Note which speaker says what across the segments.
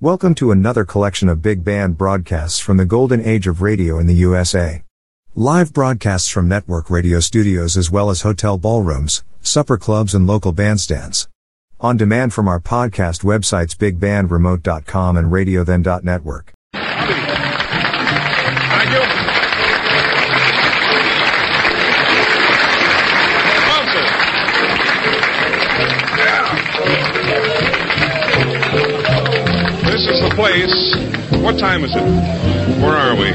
Speaker 1: Welcome to another collection of big band broadcasts from the golden age of radio in the USA. Live broadcasts from network radio studios as well as hotel ballrooms, supper clubs and local bandstands. On demand from our podcast websites bigbandremote.com and radiothen.network.
Speaker 2: place. What time is it? Where are we?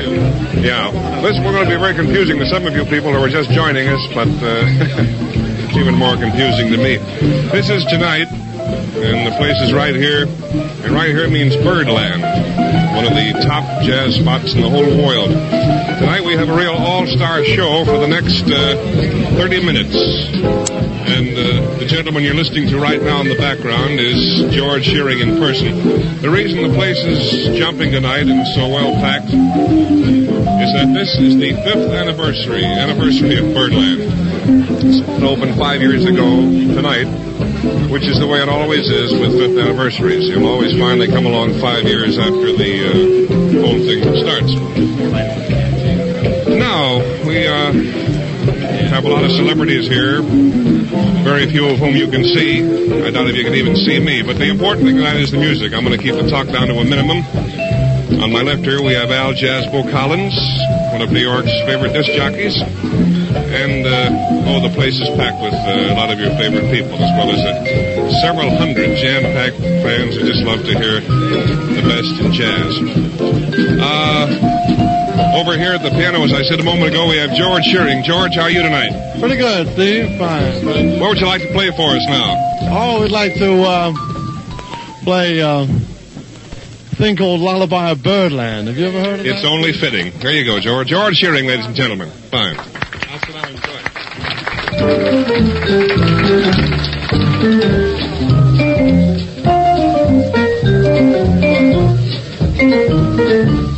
Speaker 2: Yeah. This we're going to be very confusing to some of you people who are just joining us, but uh, it's even more confusing to me. This is tonight, and the place is right here, and right here means Birdland, one of the top jazz spots in the whole world. Tonight we have a real all-star show for the next uh, 30 minutes. And uh, the gentleman you're listening to right now in the background is George Shearing in person. The reason the place is jumping tonight and so well packed is that this is the fifth anniversary anniversary of Birdland. It opened five years ago tonight, which is the way it always is with fifth anniversaries. You'll always finally come along five years after the uh, whole thing starts. Now we uh, have a lot of celebrities here, very few of whom you can see. I doubt if you can even see me. But the important thing tonight is the music. I'm going to keep the talk down to a minimum. On my left here, we have Al Jazzbo Collins, one of New York's favorite disc jockeys. And, uh, oh, the place is packed with uh, a lot of your favorite people, as well as uh, several hundred jam-packed fans who just love to hear the best in jazz. Uh, over here at the piano, as I said a moment ago, we have George Shearing. George, how are you tonight?
Speaker 3: Pretty good, Steve. Fine.
Speaker 2: What would you like to play for us now?
Speaker 3: Oh, we'd like to uh, play uh, a thing called Lullaby of Birdland. Have you ever heard of it?
Speaker 2: It's
Speaker 3: that?
Speaker 2: only fitting. There you go, George. George Shearing, ladies and gentlemen. Fine. Thank you.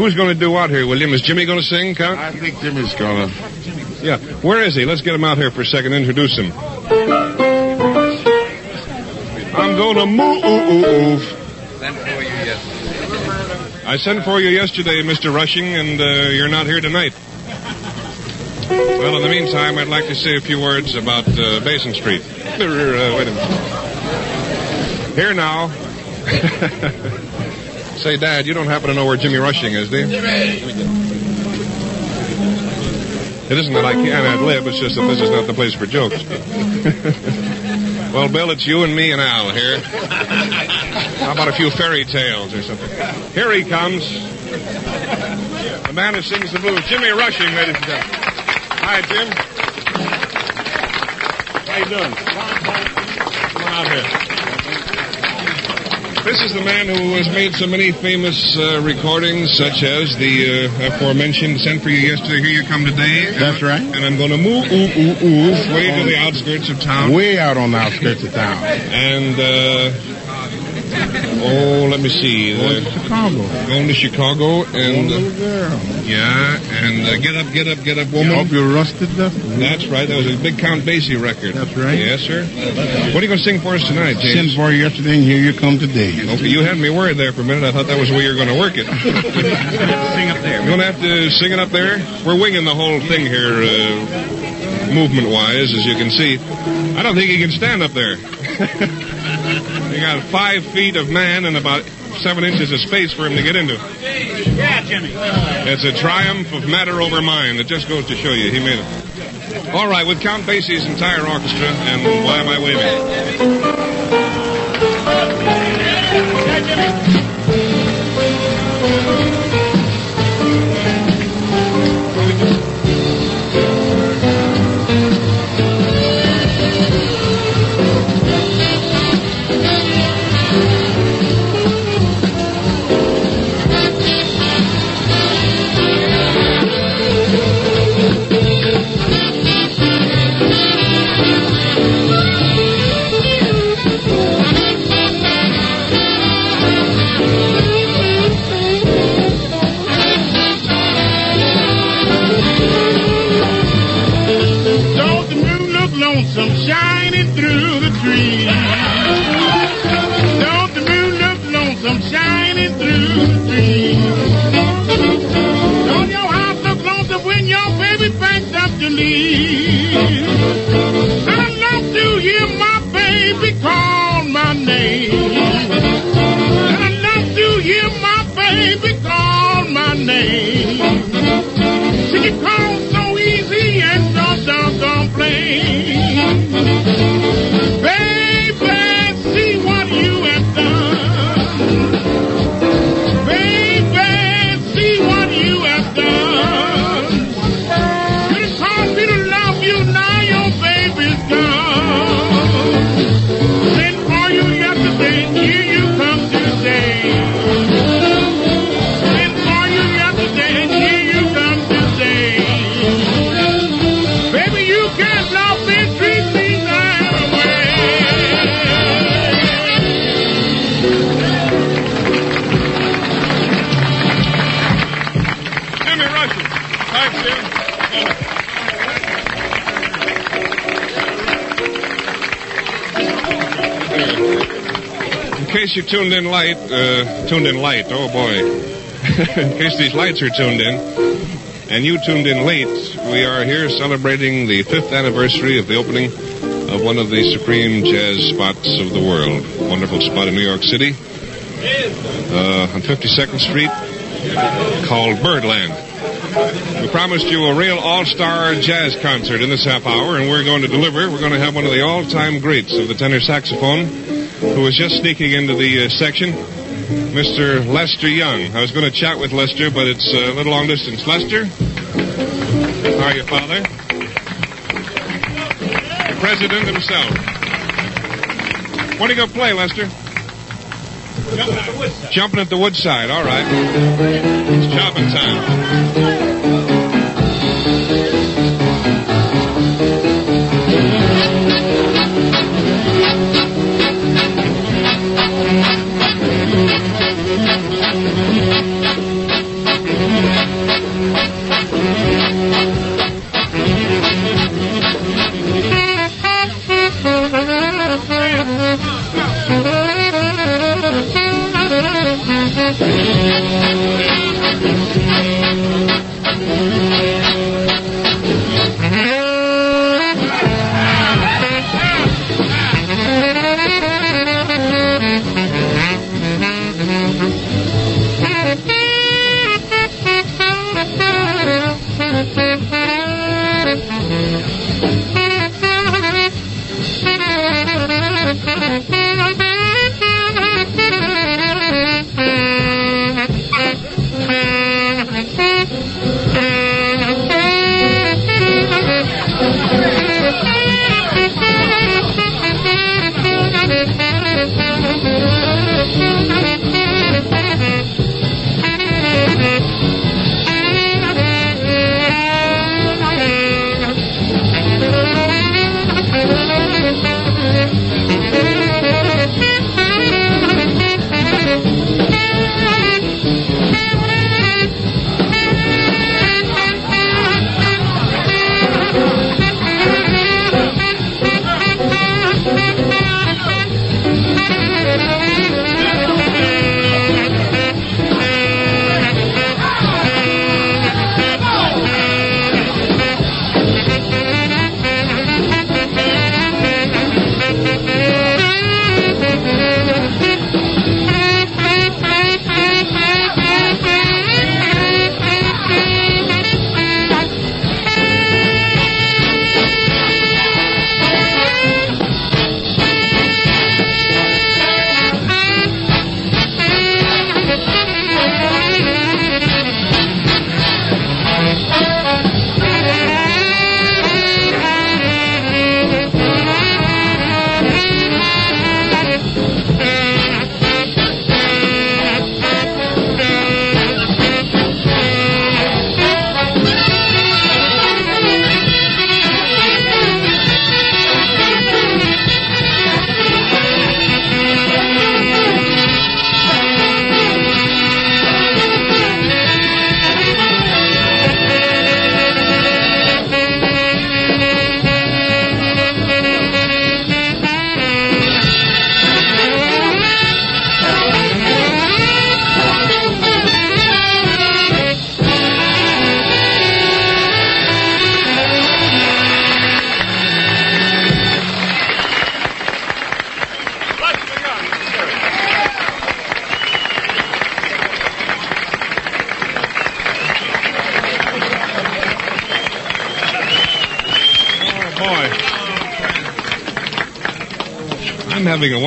Speaker 2: Who's going to do what here, William? Is Jimmy going to sing, Count?
Speaker 4: I think Jimmy's gonna.
Speaker 2: Yeah. Where is he? Let's get him out here for a second. Introduce him. I'm going to move. I sent for you yesterday, Mr. Rushing, and uh, you're not here tonight. Well, in the meantime, I'd like to say a few words about uh, Basin Street. Uh, wait a minute. Here now. say, Dad, you don't happen to know where Jimmy Rushing is, do you? It isn't that I can't ad lib, it's just that this is not the place for jokes. well, Bill, it's you and me and Al here. How about a few fairy tales or something? Here he comes. The man who sings the blues, Jimmy Rushing, ladies and gentlemen. Hi, Jim. How you doing? Come on out here. This is the man who has made so many famous uh, recordings, such as the uh, aforementioned "Sent for You Yesterday, Here You Come Today."
Speaker 4: That's right.
Speaker 2: And I'm going to move, ooh, ooh, ooh, way to the outskirts of town.
Speaker 4: Way out on the outskirts of town.
Speaker 2: And uh, oh, let me see.
Speaker 4: Going
Speaker 2: The-
Speaker 4: to Chicago.
Speaker 2: going to Chicago
Speaker 4: One
Speaker 2: and
Speaker 4: little girl.
Speaker 2: yeah, and uh, get up, get up, get up,
Speaker 4: You
Speaker 2: woman.
Speaker 4: hope you rusted the.
Speaker 2: That's right. That was a big Count Basie record.
Speaker 4: That's right.
Speaker 2: Yes, sir. What are you going to sing for us tonight,
Speaker 4: Sent
Speaker 2: James?
Speaker 4: for you yesterday, and here you come today.
Speaker 2: Okay, you had me worried there for a minute. I thought that was the way you were going to work it.
Speaker 5: Sing up there.
Speaker 2: You're going to have to sing it up there. We're winging the whole thing here, uh, movement-wise, as you can see. I don't think he can stand up there. you got five feet of man and about seven inches of space for him to get into.
Speaker 5: Yeah, Jimmy.
Speaker 2: It's a triumph of matter over mind. It just goes to show you he made it. All right, with Count Basie's entire orchestra, and why am I waving?
Speaker 6: Don't leave? I love to hear my baby call my name. I love to hear my baby call my name. She can call so easy and so doggone plain. Baby,
Speaker 2: case you tuned in light, uh, tuned in light, oh boy. in case these lights are tuned in, and you tuned in late, we are here celebrating the fifth anniversary of the opening of one of the supreme jazz spots of the world. Wonderful spot in New York City, uh, on 52nd Street, called Birdland. We promised you a real all-star jazz concert in this half hour, and we're going to deliver. We're going to have one of the all-time greats of the tenor saxophone, who was just sneaking into the uh, section, Mr. Lester Young. I was going to chat with Lester, but it's uh, a little long distance. Lester? How are you, Father? The President himself. What are you go play, Lester? Jumping at the woodside. Jumping at the woodside. All right. It's chopping time.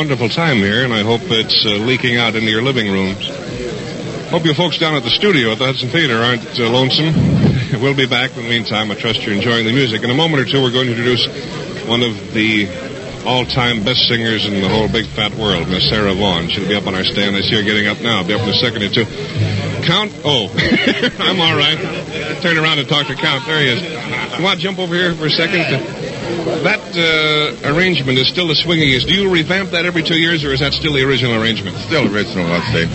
Speaker 2: Wonderful time here, and I hope it's uh, leaking out into your living rooms. Hope you folks down at the studio at the Hudson Theater aren't uh, lonesome. we'll be back. In the meantime, I trust you're enjoying the music. In a moment or two, we're going to introduce one of the all-time best singers in the whole big fat world, Miss Sarah Vaughan. She'll be up on our stand. I see her getting up now. I'll be up in a second or two. Count. Oh, I'm all right. Turn around and talk to Count. There he is. You want to jump over here for a second? That uh, arrangement is still the swingingest. Do you revamp that every two years, or is that still the original arrangement?
Speaker 4: Still original, I'd say.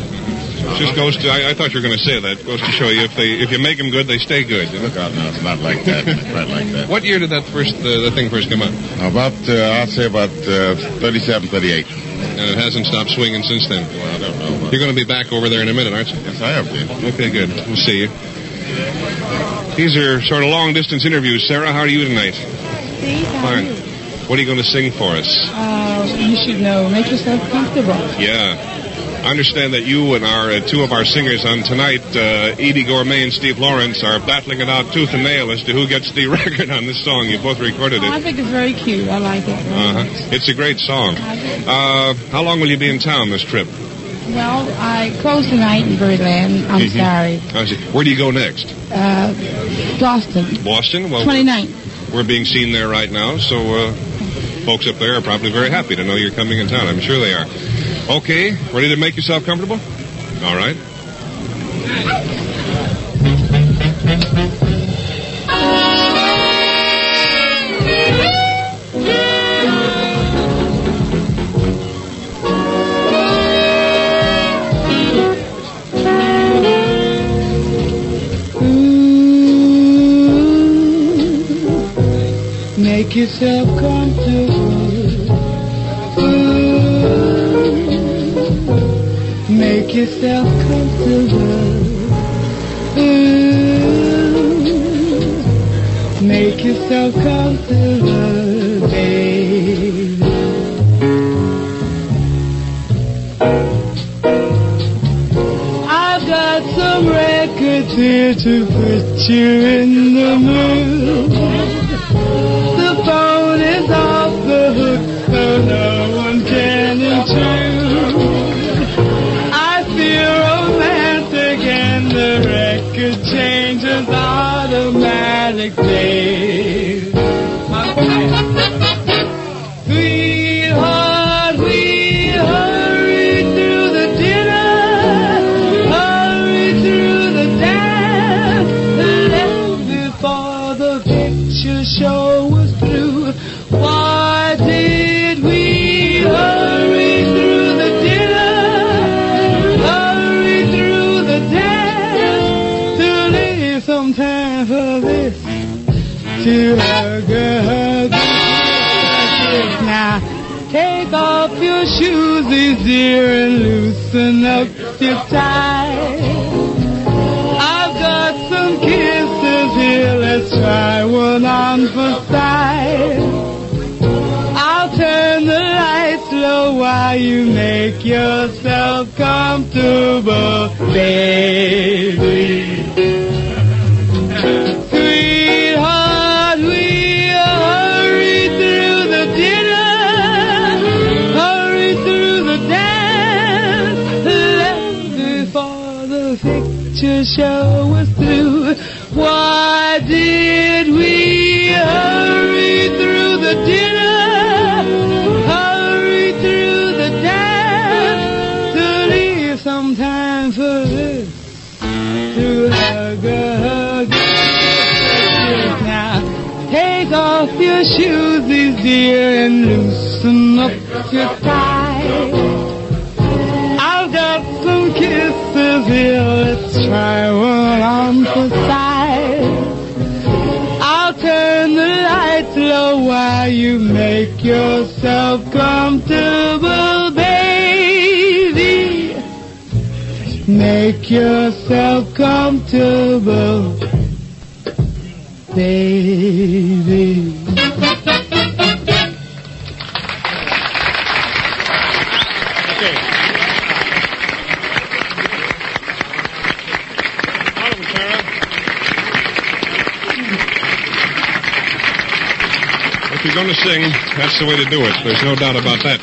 Speaker 2: Just goes to. I, I thought you were going to say that. Goes to show you if they if you make them good, they stay good. you know?
Speaker 4: God, no, it's not like that. Not like that.
Speaker 2: What year did that first uh, the thing first come out?
Speaker 4: About, uh, I'd say about uh, 37, 38.
Speaker 2: And it hasn't stopped swinging since then.
Speaker 4: Well, I don't know.
Speaker 2: You're going to be back over there in a minute, aren't you?
Speaker 4: Yes, I have been.
Speaker 2: Okay, good. We'll see you. These are sort of long distance interviews. Sarah, how are you tonight?
Speaker 7: Steve, how are
Speaker 2: Fine. What are you going to sing for us?
Speaker 7: Uh, you should know. Make yourself comfortable.
Speaker 2: Yeah. I understand that you and our uh, two of our singers on tonight, uh, Eydie Gormé and Steve Lawrence, are battling it out tooth and nail as to who gets the record on this song. You both recorded
Speaker 7: Oh, I think it's very cute. I like it.
Speaker 2: Uh-huh. It's a great song. Uh, how long will you be in town this trip?
Speaker 7: Well, I close tonight in Birdland. I'm
Speaker 2: Mhm.
Speaker 7: sorry.
Speaker 2: Where do you go next?
Speaker 7: Uh, Boston.
Speaker 2: Boston? Well,
Speaker 7: 29th.
Speaker 2: We're being seen there right now, so uh, folks up there are probably very happy to know you're coming in town. I'm sure they are. Okay, ready to make yourself comfortable? All right.
Speaker 7: Yourself comfortable. Ooh, make yourself comfortable. Ooh, make yourself comfortable, baby. I've got some records here to put you in the mood. One on for size. I'll turn the lights low while you make yourself comfortable, baby. Dear, and loosen up your tie. I've got some kisses here, let's try one on for size. I'll turn the lights low while you make yourself comfortable, baby. Make yourself
Speaker 2: If you're going to sing, that's the way to do it. There's no doubt about that.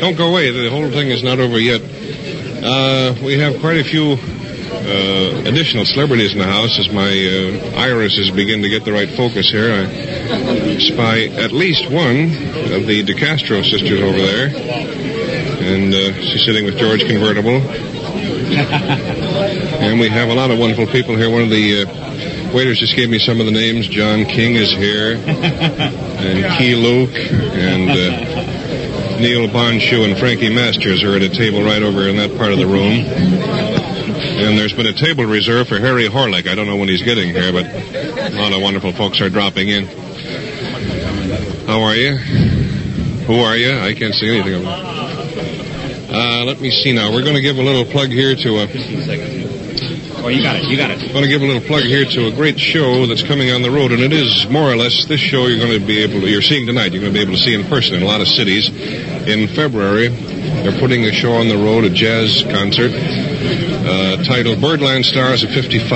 Speaker 2: Don't go away. The whole thing is not over yet. Uh, we have quite a few uh, additional celebrities in the house as my uh, irises begin to get the right focus here. I spy at least one of the DeCastro sisters over there. And uh, she's sitting with George Convertible. and we have a lot of wonderful people here. One of the uh, waiters just gave me some of the names. John King is here. and Key Luke. And uh, Neil Bondshu and Frankie Masters are at a table right over in that part of the room. And there's been a table reserved for Harry Horlick. I don't know when he's getting here, but a lot of wonderful folks are dropping in. How are you? Who are you? I can't see anything of them. Uh, let me see now. We're going to give a little plug here to a.
Speaker 5: Oh, you got it. You got it.
Speaker 2: I want to give a little plug here to a great show that's coming on the road, and it is more or less this show you're going to be able to, you're seeing tonight, you're going to be able to see in person in a lot of cities. In February, they're putting a show on the road, a jazz concert, uh, titled Birdland Stars of 55.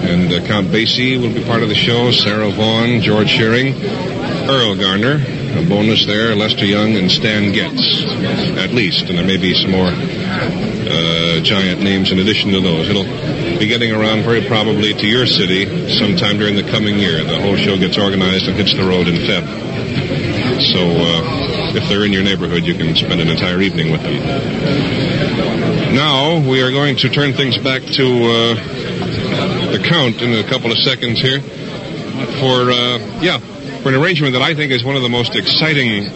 Speaker 2: And uh, Count Basie will be part of the show, Sarah Vaughan, George Shearing, Erroll Garner, a bonus there, Lester Young, and Stan Getz, at least. And there may be some more uh, giant names in addition to those. It'll be getting around very probably to your city sometime during the coming year. The whole show gets organized and hits the road in Feb. So uh, if they're in your neighborhood, you can spend an entire evening with them. Now we are going to turn things back to uh, the count in a couple of seconds here for uh, yeah for an arrangement that I think is one of the most exciting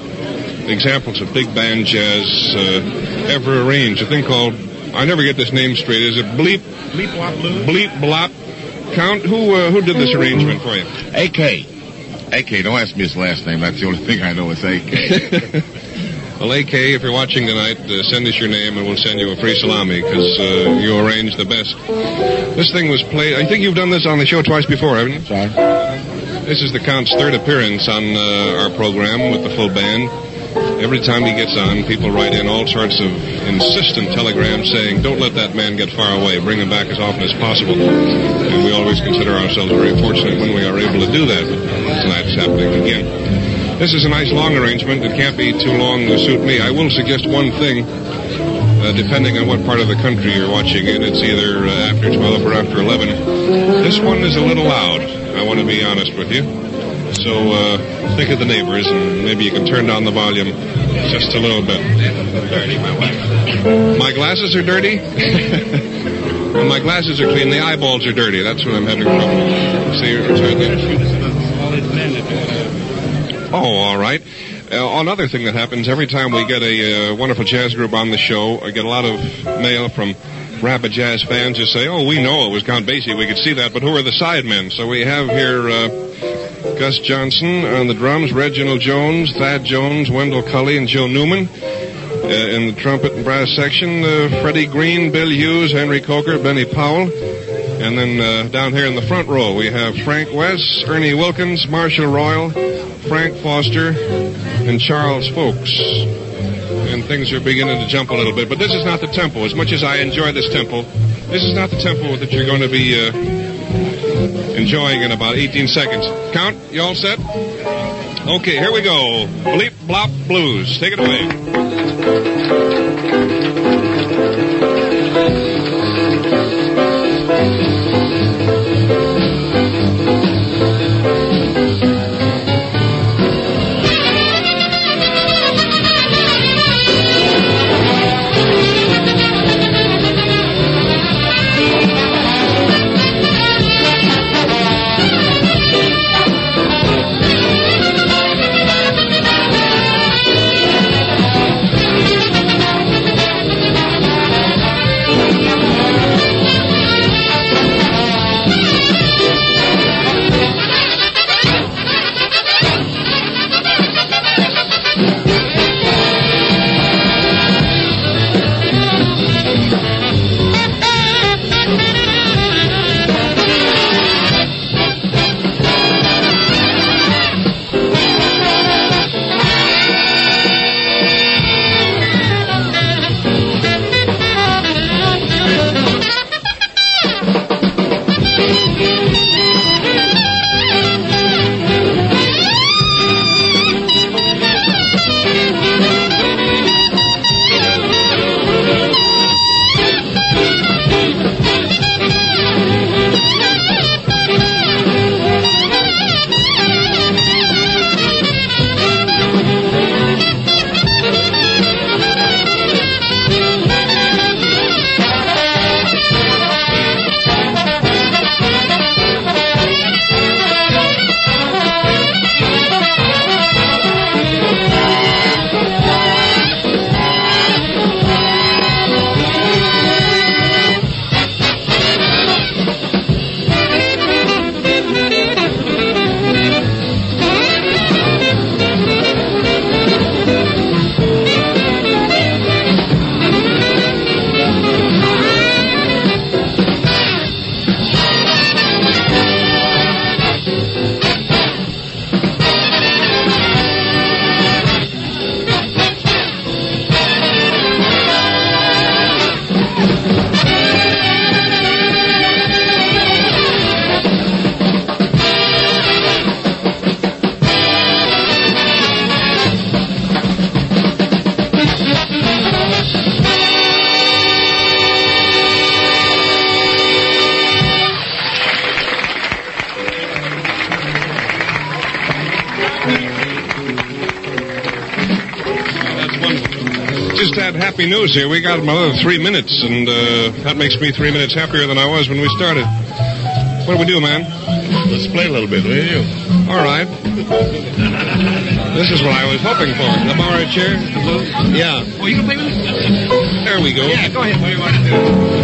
Speaker 2: examples of big band jazz uh, ever arranged. A thing called I never get this name straight. Is it Bleep
Speaker 5: Bleep Blop Blue.
Speaker 2: Bleep Blop? Count who uh, who did this arrangement for you?
Speaker 4: AK. AK, don't ask me his last name. That's the only thing I know is AK.
Speaker 2: Well, AK, if you're watching tonight, uh, send us your name and we'll send you a free salami because uh, you arranged the best. This thing was played. I think you've done this on the show twice before, haven't you?
Speaker 4: Sorry.
Speaker 2: This is the Count's third appearance on uh, our program with the full band. Every time he gets on, people write in all sorts of insistent telegrams saying, don't let that man get far away. Bring him back as often as possible. And we always consider ourselves very fortunate when we are able to do that. Tonight's happening again. This is a nice long arrangement. It can't be too long to suit me. I will suggest one thing. Uh, depending on what part of the country you're watching in, it's either uh, after 12 or after 11. This one is a little loud. I want to be honest with you. So uh, think of the neighbors, and maybe you can turn down the volume just a little bit. My glasses are dirty. When my glasses are clean, the eyeballs are dirty. That's what I'm having trouble. See, it's right there. Oh, all right. Uh, another thing that happens every time we get a uh, wonderful jazz group on the show, I get a lot of mail from rabid jazz fans who say, "Oh, we know it was Count Basie. We could see that, but who are the sidemen?" So we have here uh, Gus Johnson on the drums, Reginald Jones, Thad Jones, Wendell Culley, and Joe Newman. Uh, in the trumpet and brass section, uh, Freddie Green, Bill Hughes, Henry Coker, Benny Powell. And then uh, down here in the front row, we have Frank Wess, Ernie Wilkins, Marshall Royal, Frank Foster, and Charles Fowlkes. And things are beginning to jump a little bit. But this is not the tempo. As much as I enjoy this tempo, this is not the tempo that you're going to be uh, enjoying in about 18 seconds. Count, you all set? Okay, here we go. Bleep Blop Blues. Take it away. Happy news here. We got another three minutes, and uh, that makes me three minutes happier than I was when we started. What do we do, man?
Speaker 4: Let's play a little bit, will you?
Speaker 2: All right. This is what I was hoping for. Can I borrow chair? Yeah.
Speaker 5: Oh, you can play with it?
Speaker 2: There we go.
Speaker 5: Yeah, go ahead. What do you want to do?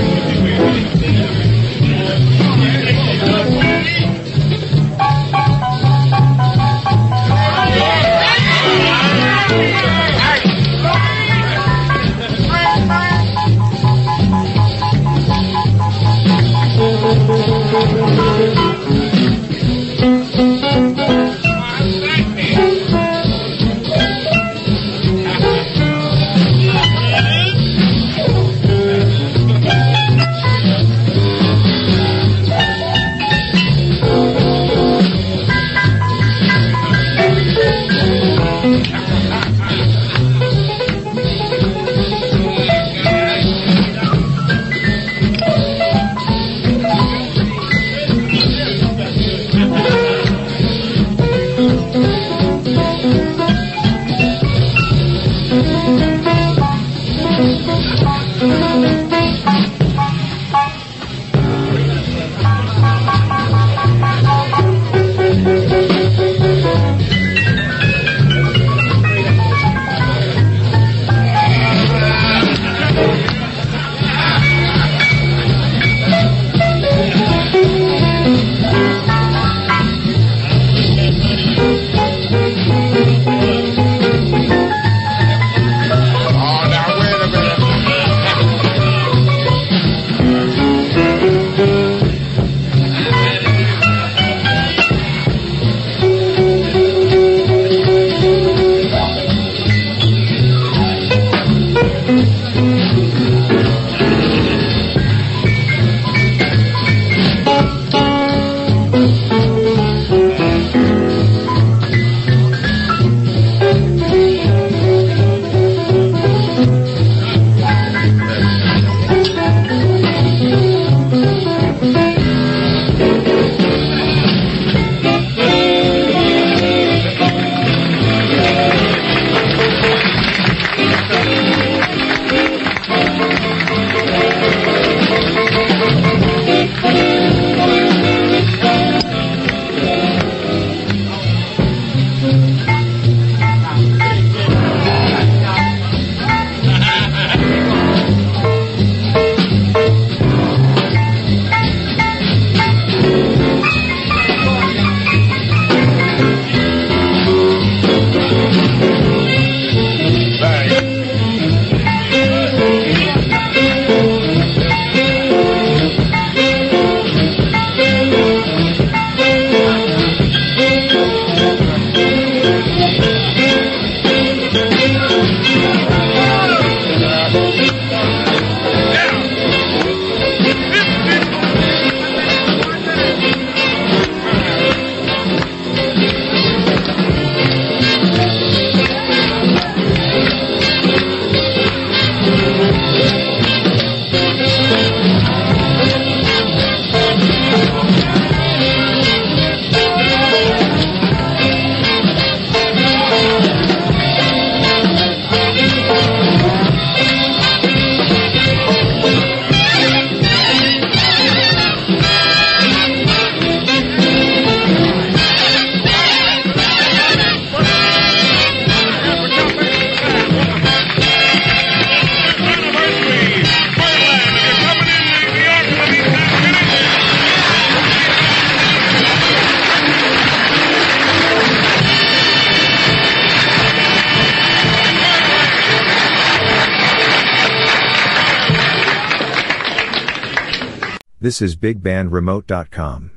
Speaker 1: This is BigBandRemote.com.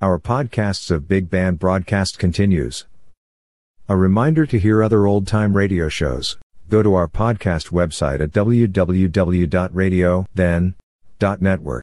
Speaker 1: Our podcasts of Big Band Broadcast continues. A reminder to hear other old time radio shows. Go to our podcast website at www.radio.then.network.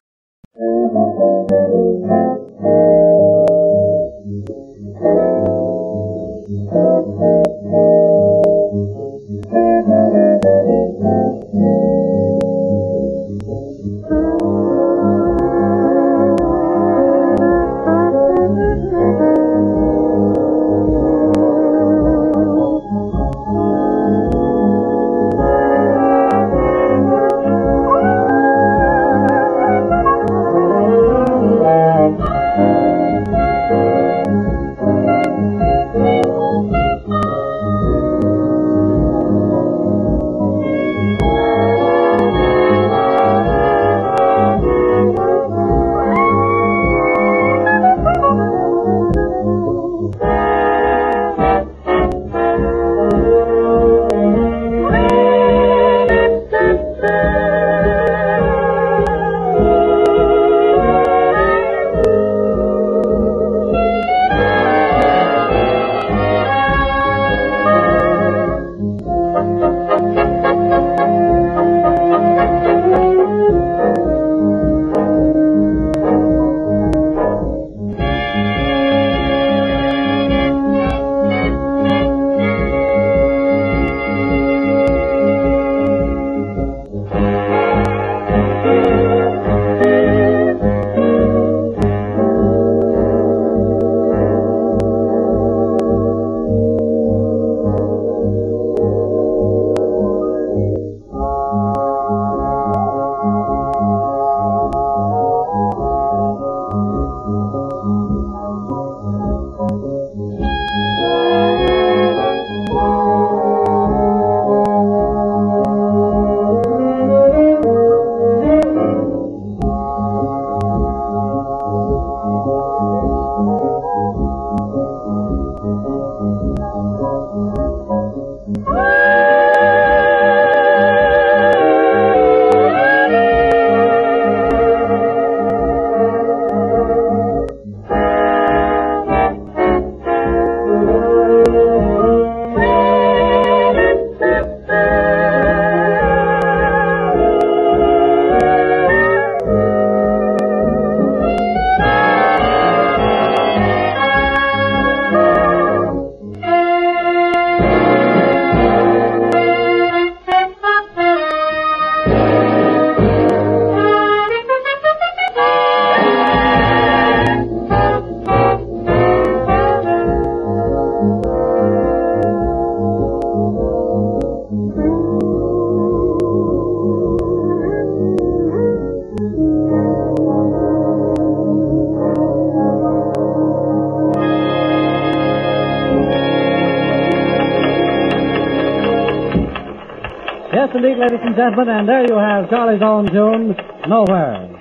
Speaker 8: gentlemen, and there you have Charlie's own tune, Nowhere.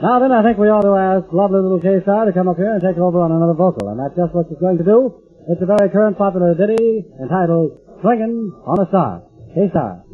Speaker 8: Now then, I think we ought to ask lovely little Kay Starr to come up here and take over on another vocal, and that's just what she's going to do. It's a very current popular ditty entitled Swingin' on a Star. Kay Starr.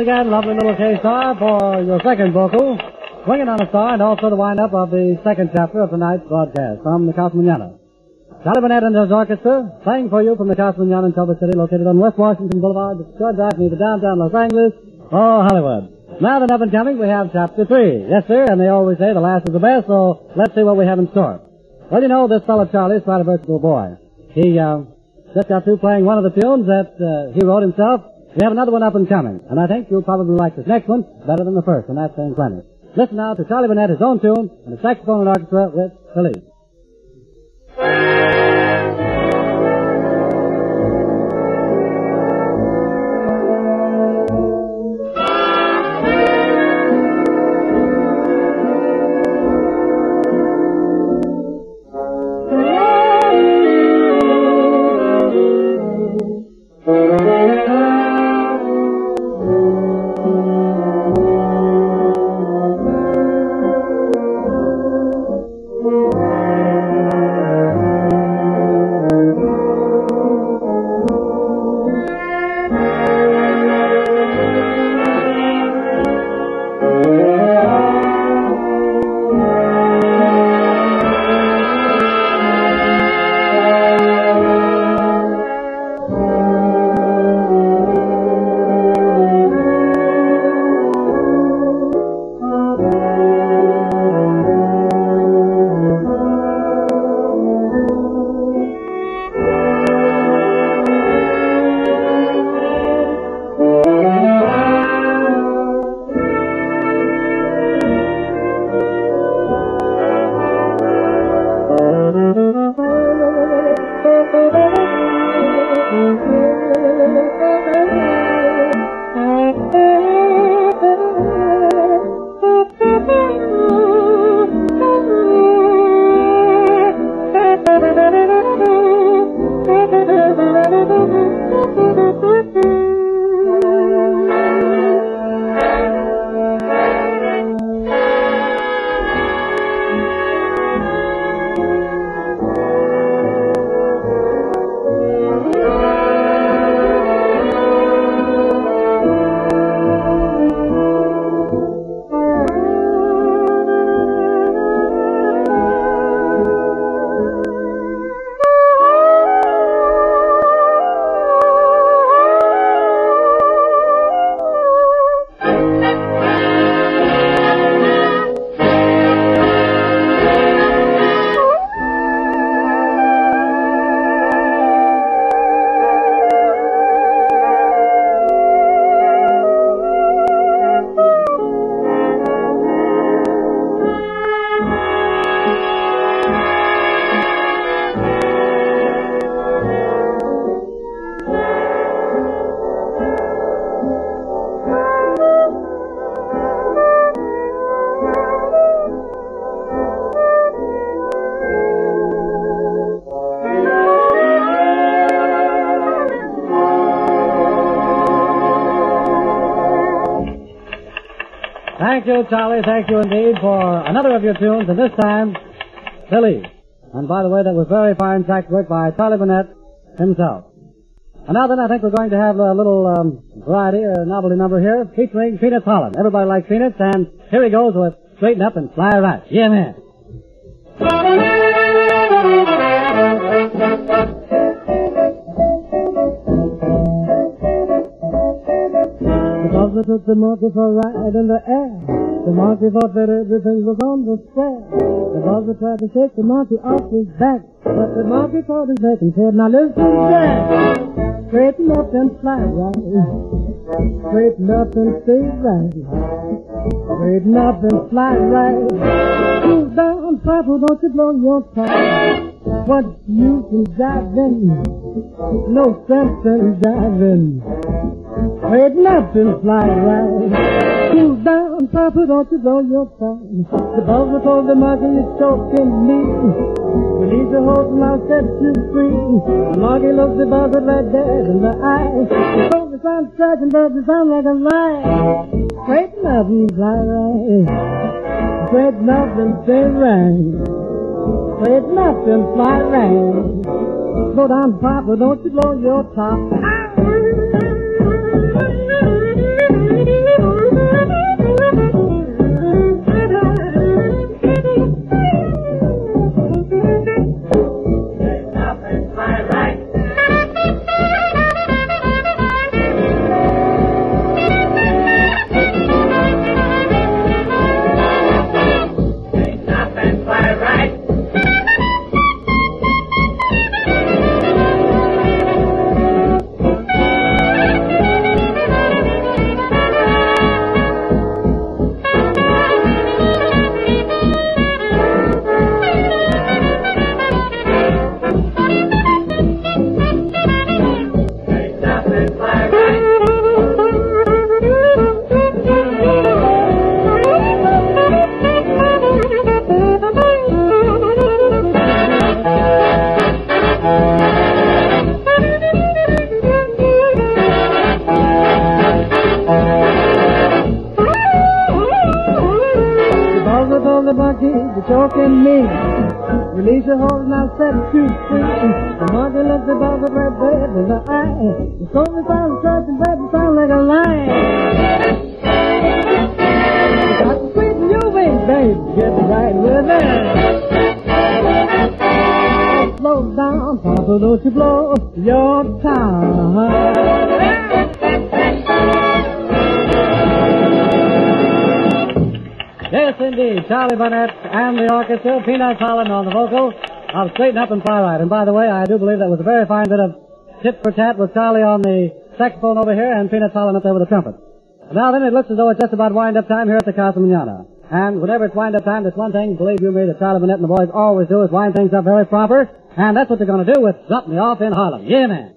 Speaker 8: Again, lovely little Kay Starr, for your second vocal, Swinging on a Star, and also the wind-up of the second chapter of tonight's broadcast from the Casa Manana. Charlie Barnet and his orchestra, playing for you from the Casa Manana in Culver City, located on West Washington Boulevard, George Avenue, the downtown Los Angeles, oh, Hollywood. Now that up and coming, we have chapter three. Yes, sir, and they always say the last is the best, so let's see what we have in store. Well, you know, this fellow Charlie is quite a versatile boy. He, uh, just got through playing one of the tunes that, uh, he wrote himself. We have another one up and coming, and I think you'll probably like this next one better than the first, and that's saying plenty. Listen now to Charlie Barnet, his own tune, and the saxophone and orchestra with Felice. You, Charlie. Thank you indeed for another of your tunes, and this time, Billy. And by the way, that was very fine sax work by Charlie Barnet himself. And now then, I think we're going to have a little um, variety or novelty number here featuring Peanuts Holland. Everybody likes Peanuts, and here he goes with Straighten Up and Fly Right. Yeah, man.
Speaker 9: The buzzer took the monkey for a ride in the air. The monkey thought that everything was on the square. The buzzer tried to shake the monkey off his back, but the monkey caught his neck and said, Now listen, Jack, straighten up and fly right. Straighten up and stay right. Straighten up and fly right. Cool down, Papa, don't you blow your top. What dive in, no sense in. Straighten up and fly right. Cool down, Papa, don't you blow your tongue. The buzzer told the monkey it's choking me. Release the hold and I'll set you free. The monkey looked the buzzer right dead in the eye. The phone sound scratching, but it sound like a lie. Up and fly right. Straighten nothing stay right. Up and fly right. Slow down, Papa, don't you blow your top. Papa, don't you blow your top.
Speaker 8: Yes, indeed. Charlie Barnet and the orchestra, Peanuts Holland on the vocal of Straighten Up and Fly Right. And by the way, I do believe that was a very fine bit of tit for tat with Charlie on the saxophone over here and Peanuts Holland up there with the trumpet. Now then, it looks as though it's just about wind-up time here at the Casa Manana. And whenever it's wind-up time, there's one thing, believe you me, that Charlie Barnet and the boys always do is wind things up very proper. And that's what they're going to do with Drop Me Off in Harlem. Yeah, man.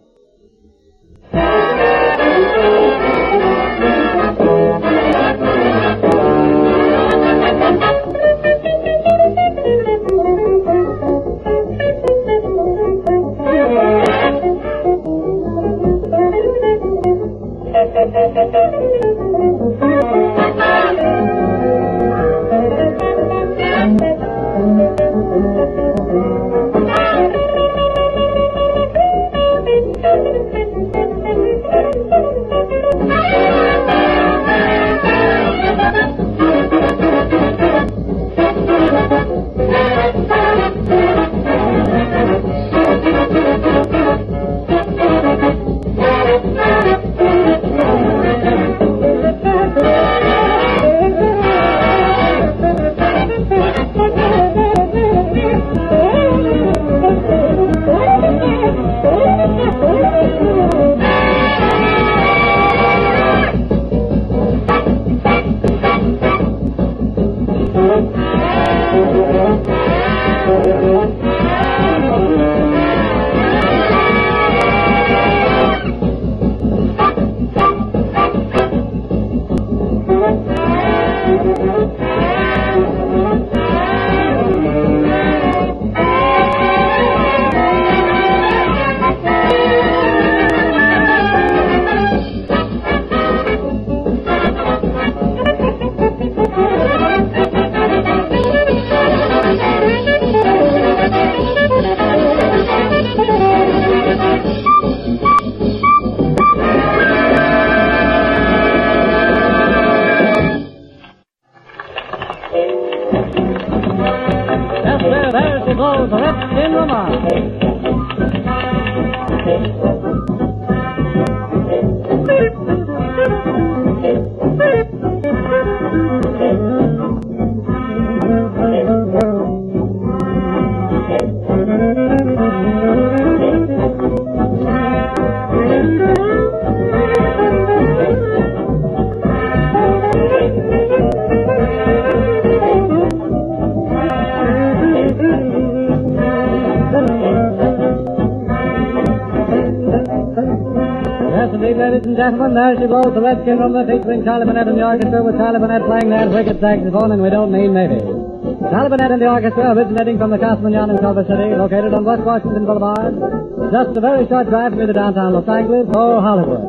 Speaker 9: The featuring Charlie Barnet and the orchestra with Charlie playing that wicked saxophone, and we don't mean maybe. Charlie Barnet and the orchestra originating from the Casa Manana in Culver City, located on West Washington Boulevard, just a very short drive from the downtown Los Angeles or Hollywood.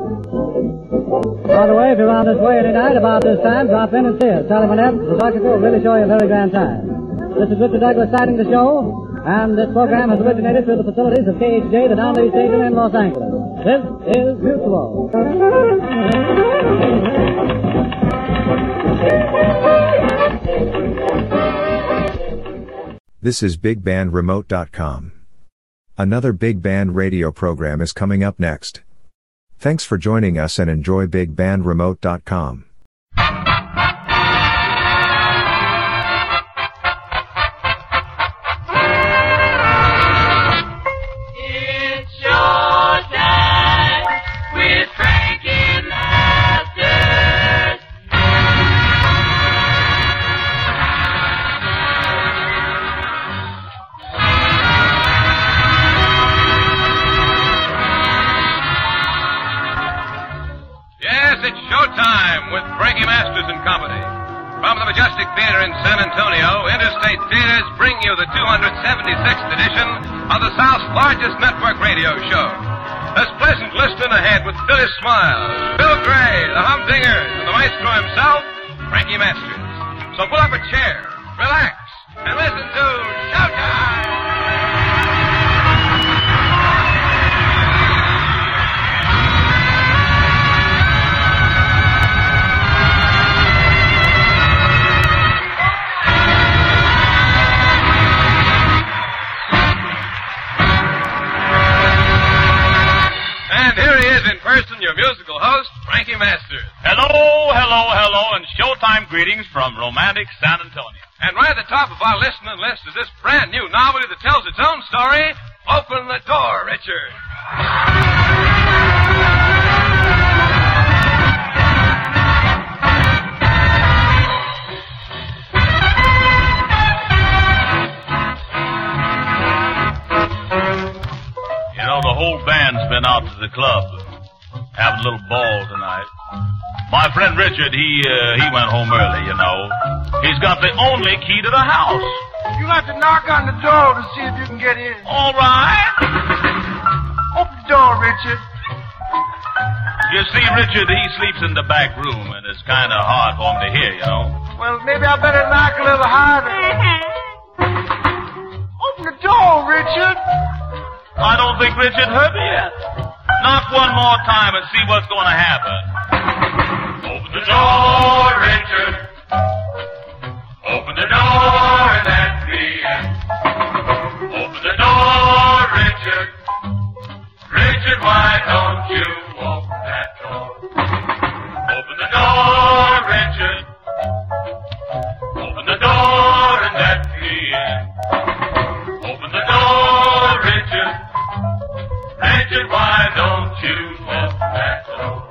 Speaker 9: By the way, if you're around this way any night about this time, drop in and see us. Charlie Barnet, the orchestra will really show you a very grand time. This is Richard Douglas starting the show, and this program has originated through the facilities of KHJ, the Don Lee Station in Los Angeles. This is Mutual.
Speaker 10: This is BigBandRemote.com. Another Big Band radio program is coming up next. Thanks for joining us and enjoy BigBandRemote.com.
Speaker 11: greetings from romantic San Antonio.
Speaker 12: And right at the top of our listening list is this brand new novelty that tells its own story. Open the door, Richard.
Speaker 11: You know, the whole band's been out to the club, having a little ball tonight. My friend Richard, he uh, he went home early. You know, he's got the only key to the house.
Speaker 13: You have to knock on the door to see if you can get in.
Speaker 11: All right.
Speaker 13: Open the door, Richard.
Speaker 11: You see, Richard, he sleeps in the back room, and it's kind of hard for him to hear. You know.
Speaker 13: Well, maybe I better knock a little harder. Open the door, Richard.
Speaker 11: I don't think Richard heard me yet. Knock one more time and see what's going to happen. Open the door, Richard. Open the door and let me in. Open the door, Richard. Richard, why don't you open that door? Open the door, Richard. Richard, why don't you open that door?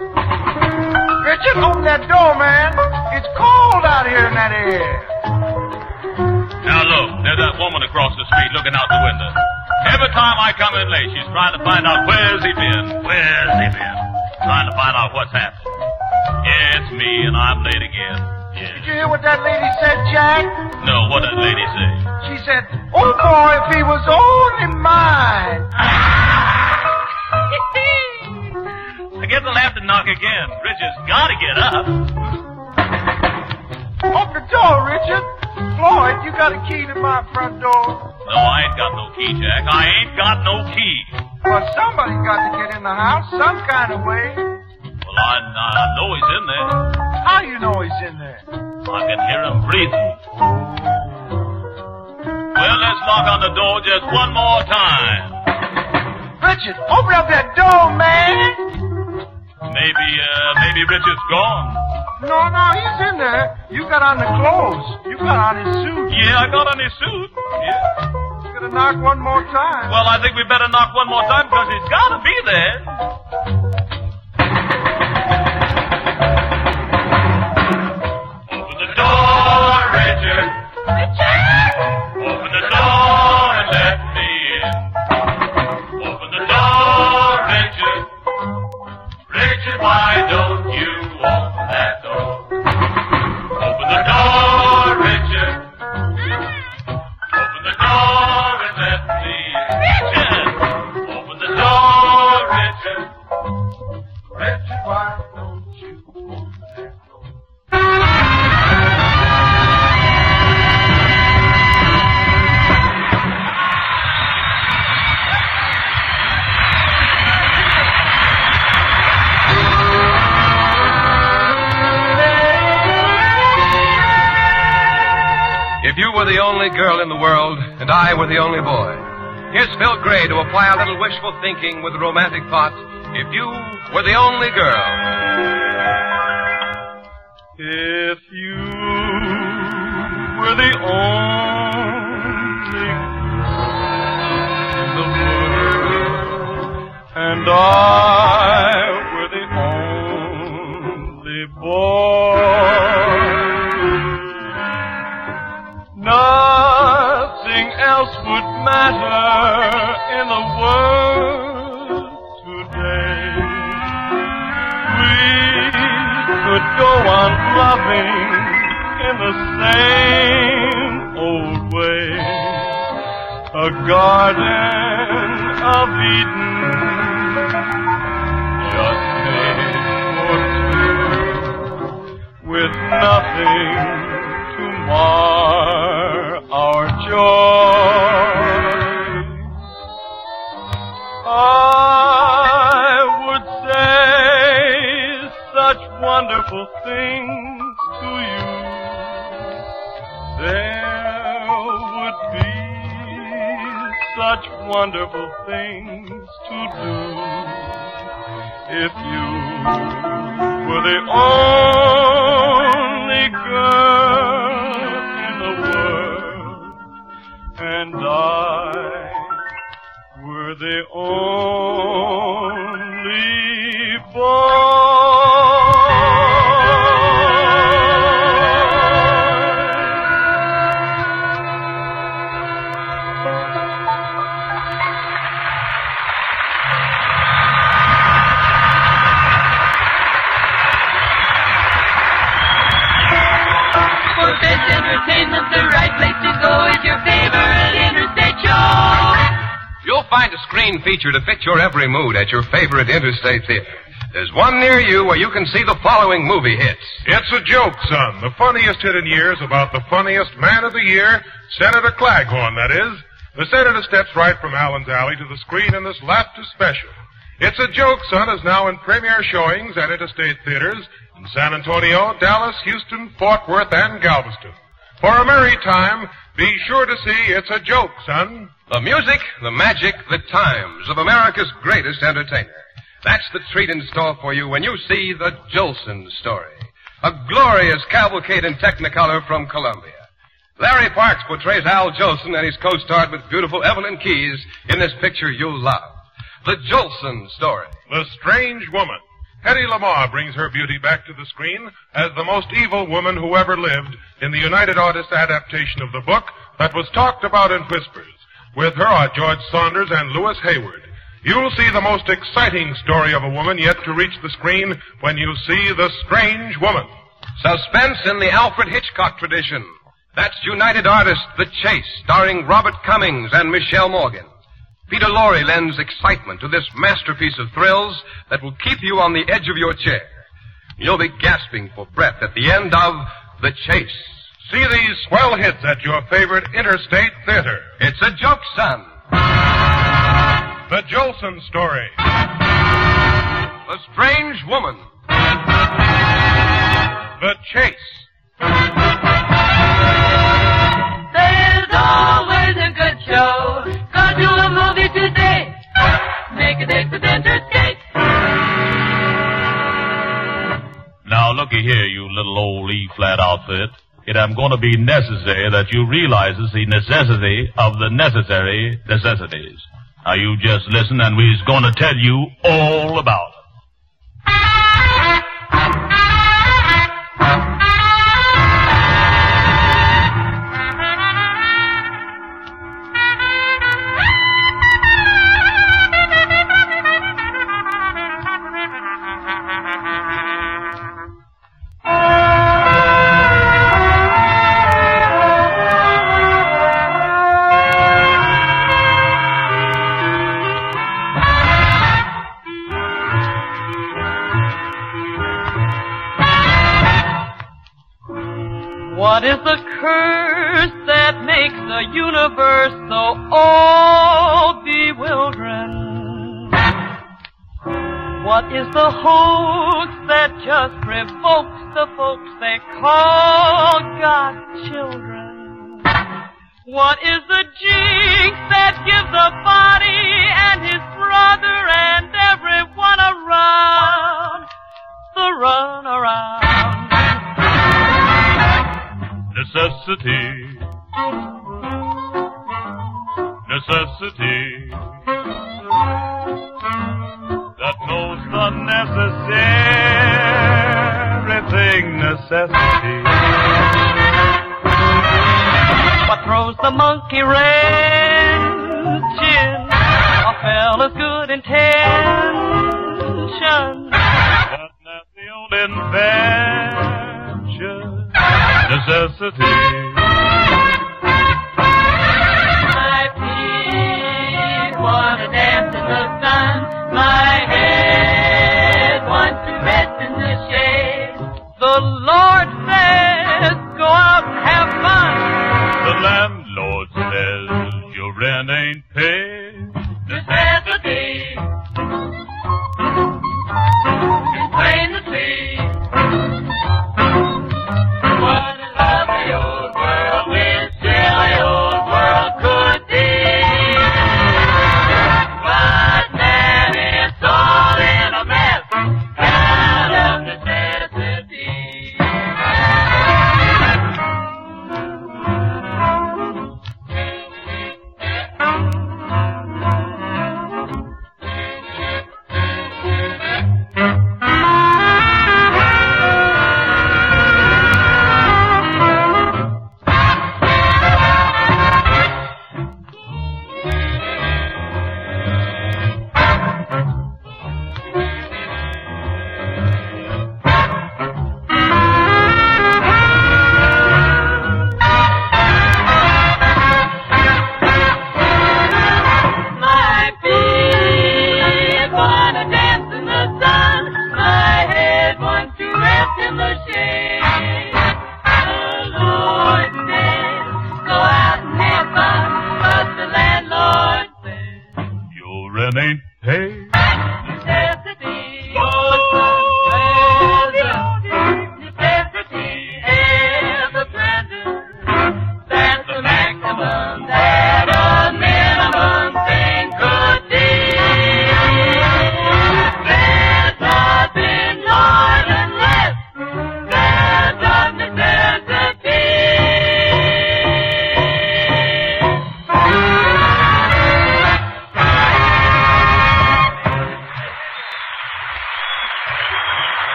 Speaker 13: Richard, open that door, man. It's cold out here in that air.
Speaker 11: Now look, there's that woman across the street looking out the window. Every time I come in late, she's trying to find out where's he been, where's he been, trying to find out what's happened. Yeah, it's me, and I'm late again.
Speaker 13: Did you hear what that lady said, Jack?
Speaker 11: No, what did that lady say?
Speaker 13: She said, Oh boy, if he was only mine.
Speaker 11: I guess I'll have to knock again. Richard's gotta get up.
Speaker 13: Open the door, Richard. Floyd, you got a key to my front door.
Speaker 11: No, I ain't got no key, Jack. I ain't got no key.
Speaker 13: Well, somebody's got to get in the house some kind of way.
Speaker 11: Well, I, I know he's in there.
Speaker 13: How you know he's in there?
Speaker 11: I can hear him breathing. Well,
Speaker 14: Let's knock on the door just one more time.
Speaker 13: Richard, open up that door, man.
Speaker 14: Maybe, uh, maybe Richard's gone.
Speaker 13: No, no, he's in there. You got on the clothes. You got on his suit.
Speaker 14: Yeah, I got on his suit. Yeah.
Speaker 13: You gotta knock one more time.
Speaker 14: Well, I think we better knock one more time because he's got to be there. Open the door, Richard. Richard!
Speaker 10: If you were the only girl in the world and I were the only boy, here's Phil Gray to apply a little wishful thinking with a romantic thought. If you were the only girl.
Speaker 14: If you were the only in the world, and I were the only boy, else would matter in the world today. We could go on loving in the same old way. A garden of Eden, just made for two, with nothing our joy. I would say such wonderful things to you. There would be such wonderful things to do if you were the only the only boy.
Speaker 15: For best entertainment, the right place to go is your favorite
Speaker 10: find a screen feature to fit your every mood at your favorite interstate theater. There's one near you where you can see the following movie hits.
Speaker 5: It's a joke, son. The funniest hit in years about the funniest man of the year, Senator Claghorn, that is. The senator steps right from Allen's Alley to the screen in this laughter special. It's a joke, son, is now in premiere showings at interstate theaters in San Antonio, Dallas, Houston, Fort Worth, and Galveston. For a merry time, be sure to see It's a Joke, son.
Speaker 10: The music, the magic, the times of America's greatest entertainer. That's the treat in store for you when you see the Jolson story. A glorious cavalcade in Technicolor from Columbia. Larry Parks portrays Al Jolson and he's co-starred with beautiful Evelyn Keyes in this picture you'll love. The Jolson story.
Speaker 5: The Strange Woman. Hedy Lamarr brings her beauty back to the screen as the most evil woman who ever lived in the United Artists adaptation of the book that was talked about in whispers. With her are George Sanders and Louis Hayward. You'll see the most exciting story of a woman yet to reach the screen when you see The Strange Woman.
Speaker 10: Suspense in the Alfred Hitchcock tradition. That's United Artists The Chase, starring Robert Cummings and Michèle Morgan. Peter Lorre lends excitement to this masterpiece of thrills that will keep you on the edge of your chair. You'll be gasping for breath at the end of The Chase.
Speaker 5: See these swell hits at your favorite interstate theater.
Speaker 10: It's a joke, son.
Speaker 5: The Jolson Story.
Speaker 10: The Strange Woman.
Speaker 5: The Chase.
Speaker 15: Now looky here, you little old E flat outfit. It am going to be necessary that you realizes the necessity of the necessary necessities. Now you just listen, and we's going to tell you all about it.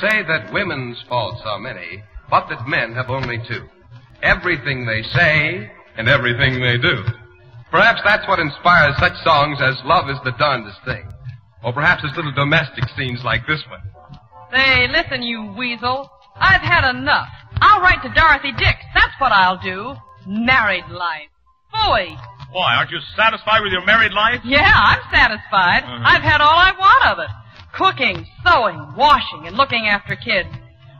Speaker 10: Say that women's faults are many, but that men have only two. Everything they say and everything they do. Perhaps that's what inspires such songs as Love is the Darndest Thing. Or perhaps it's little domestic scenes like this one.
Speaker 15: Say, listen, you weasel. I've had enough. I'll write to Dorothy Dix. That's what I'll do. Married life. Boy.
Speaker 11: Why, aren't you satisfied with your married life?
Speaker 15: Yeah, I'm satisfied.
Speaker 11: Uh-huh.
Speaker 15: I've had all I want of it. Cooking, sewing, washing, and looking after kids.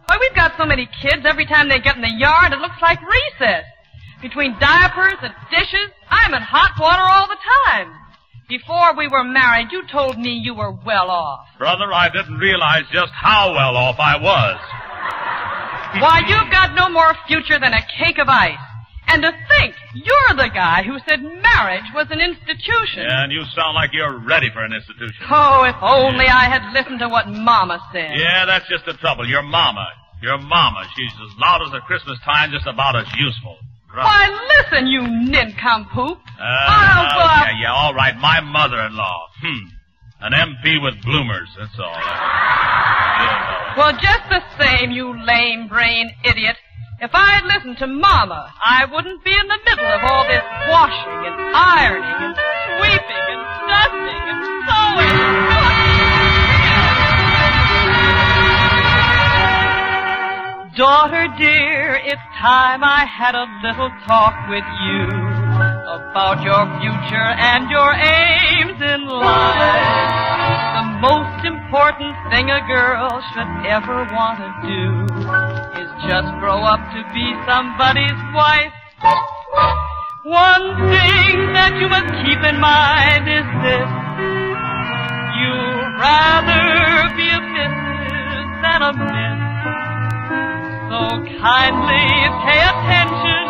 Speaker 15: Why, we've got so many kids, every time they get in the yard, it looks like recess. Between diapers and dishes, I'm in hot water all the time. Before we were married, you told me you were well off.
Speaker 11: Brother, I didn't realize just how well off I was.
Speaker 15: Why, you've got no more future than a cake of ice. And to think, you're the guy who said marriage was an institution.
Speaker 11: And you sound like you're ready for an institution.
Speaker 15: Oh, if only I had listened to what Mama said.
Speaker 11: Yeah, that's just the trouble. Your mama. Your mama. She's as loud as a Christmas time, just about as useful.
Speaker 15: Why, listen, you nincompoop.
Speaker 11: Uh,
Speaker 15: I'll go
Speaker 11: yeah, yeah, all right. My mother-in-law. Hmm. An MP with bloomers, that's all.
Speaker 15: Well, just the same, you lame brain idiot. If I had listened to Mama, I wouldn't be in the middle of all this washing and ironing and sweeping and dusting and sewing. Daughter dear, it's time I had a little talk with you about your future and your aims in life. Most important thing a girl should ever want to do is just grow up to be somebody's wife. One thing that you must keep in mind is this. You'd rather be a missus than a miss. So kindly pay attention.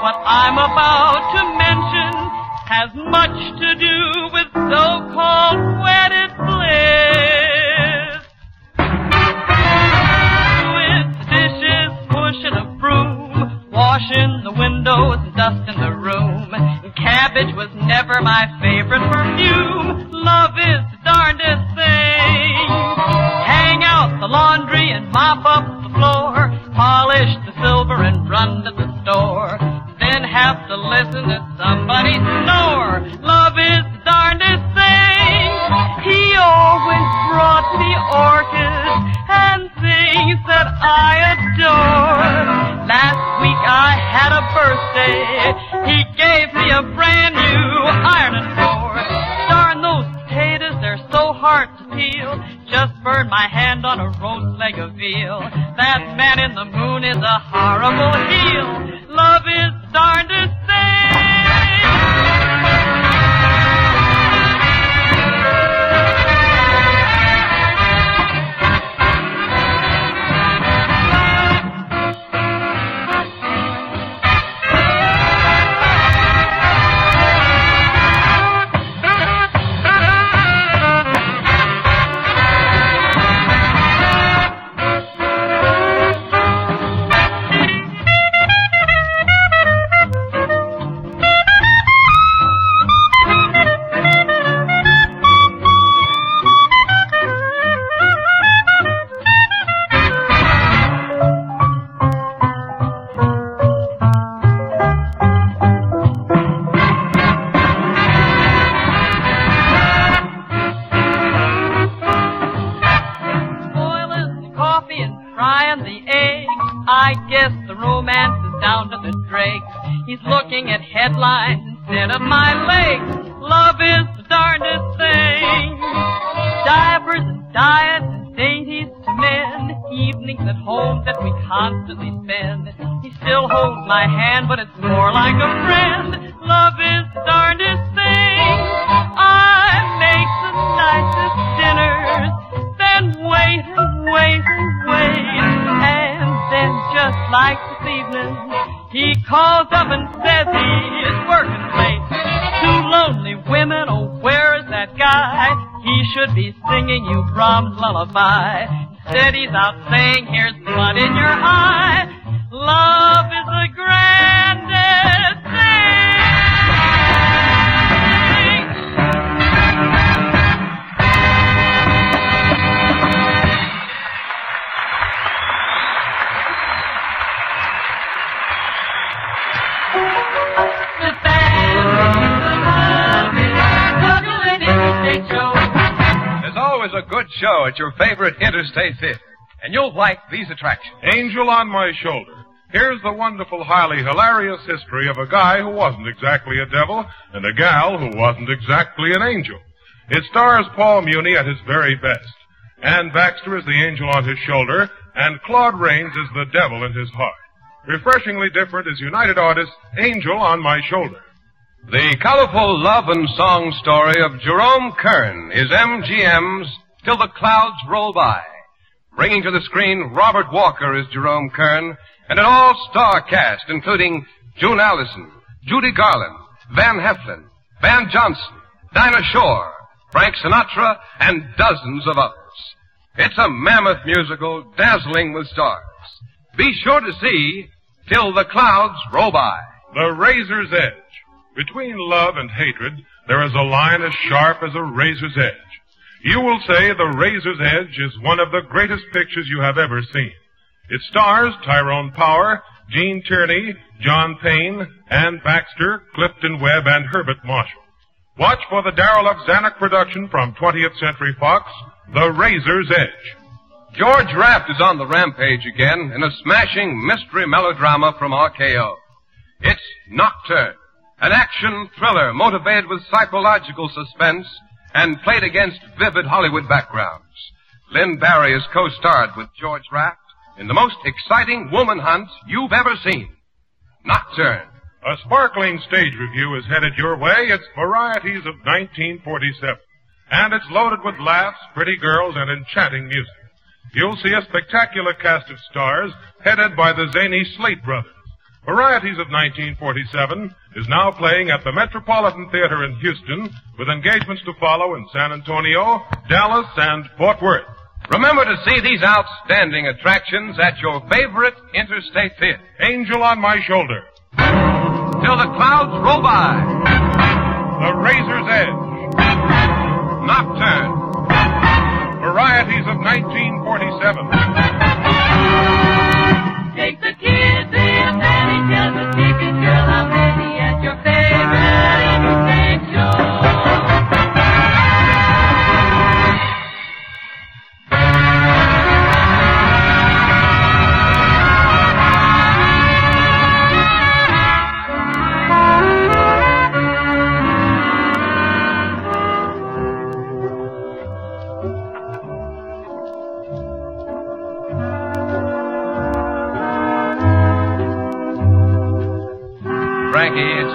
Speaker 15: What I'm about to mention has much to do with so-called wedded bliss. With dishes, pushing a broom, washing the windows and dusting the room. Cabbage was never my favorite perfume. Love is the darndest thing. Hang out the laundry and mop up the floor. Polish the silver and run to the store. Then have to listen to somebody snore. Love is the darndest thing. He always brought me orchids and things that I adore. Last week I had a birthday. He gave me a brand new ironing board. Darn those potatoes, they're so hard to peel. Just burned my hand on a roast leg of veal. That man in the moon is a horrible heel. Love is the darndest boiling looking at instead of my legs. Love is the darndest thing. Diapers and diets and dainties to men. Evenings at home that we constantly spend. He still holds my hand, Brahms' lullaby. He's out saying here's blood in your eye. Love
Speaker 10: show at your favorite interstate theater, and you'll like these attractions.
Speaker 5: Angel on my shoulder. Here's the wonderful, highly hilarious history of a guy who wasn't exactly a devil and a gal who wasn't exactly an angel. It stars Paul Muni at his very best. Anne Baxter is the angel on his shoulder, and Claude Rains is the devil in his heart. Refreshingly different is United Artists' Angel on My Shoulder.
Speaker 10: The colorful love and song story of Jerome Kern is MGM's Till the Clouds Roll By. Bringing to the screen Robert Walker as Jerome Kern and an all-star cast including June Allyson, Judy Garland, Van Heflin, Van Johnson, Dinah Shore, Frank Sinatra, and dozens of others. It's a mammoth musical dazzling with stars. Be sure to see Till the Clouds Roll By.
Speaker 5: The Razor's Edge. Between love and hatred, there is a line as sharp as a razor's edge. You will say The Razor's Edge is one of the greatest pictures you have ever seen. It stars Tyrone Power, Gene Tierney, John Payne, Anne Baxter, Clifton Webb, and Herbert Marshall. Watch for the Darryl F. Zanuck production from 20th Century Fox, The Razor's Edge.
Speaker 10: George Raft is on the rampage again in a smashing mystery melodrama from RKO. It's Nocturne, an action thriller motivated with psychological suspense and played against vivid Hollywood backgrounds. Lynn Bari is co-starred with George Raft in the most exciting woman hunt you've ever seen. Nocturne.
Speaker 5: A sparkling stage revue is headed your way. It's Varieties of 1947. And it's loaded with laughs, pretty girls, and enchanting music. You'll see a spectacular cast of stars headed by the zany Slate brothers. Varieties of 1947 is now playing at the Metropolitan Theater in Houston with engagements to follow in San Antonio, Dallas, and Fort Worth.
Speaker 10: Remember to see these outstanding attractions at your favorite interstate theater.
Speaker 5: Angel on my shoulder.
Speaker 10: Till the clouds roll by.
Speaker 5: The Razor's Edge.
Speaker 10: Nocturne.
Speaker 5: Varieties of 1947.
Speaker 15: Take the kids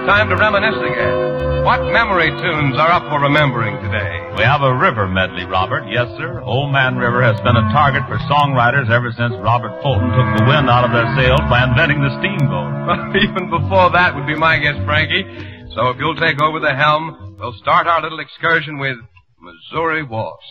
Speaker 10: time to reminisce again. What memory tunes are up for remembering today?
Speaker 11: We have a river medley, Robert. Yes, sir. Old Man River has been a target for songwriters ever since Robert Fulton took the wind out of their sails by inventing the steamboat.
Speaker 10: Even before that would be my guess, Frankie. So if you'll take over the helm, we'll start our little excursion with Missouri Waltz.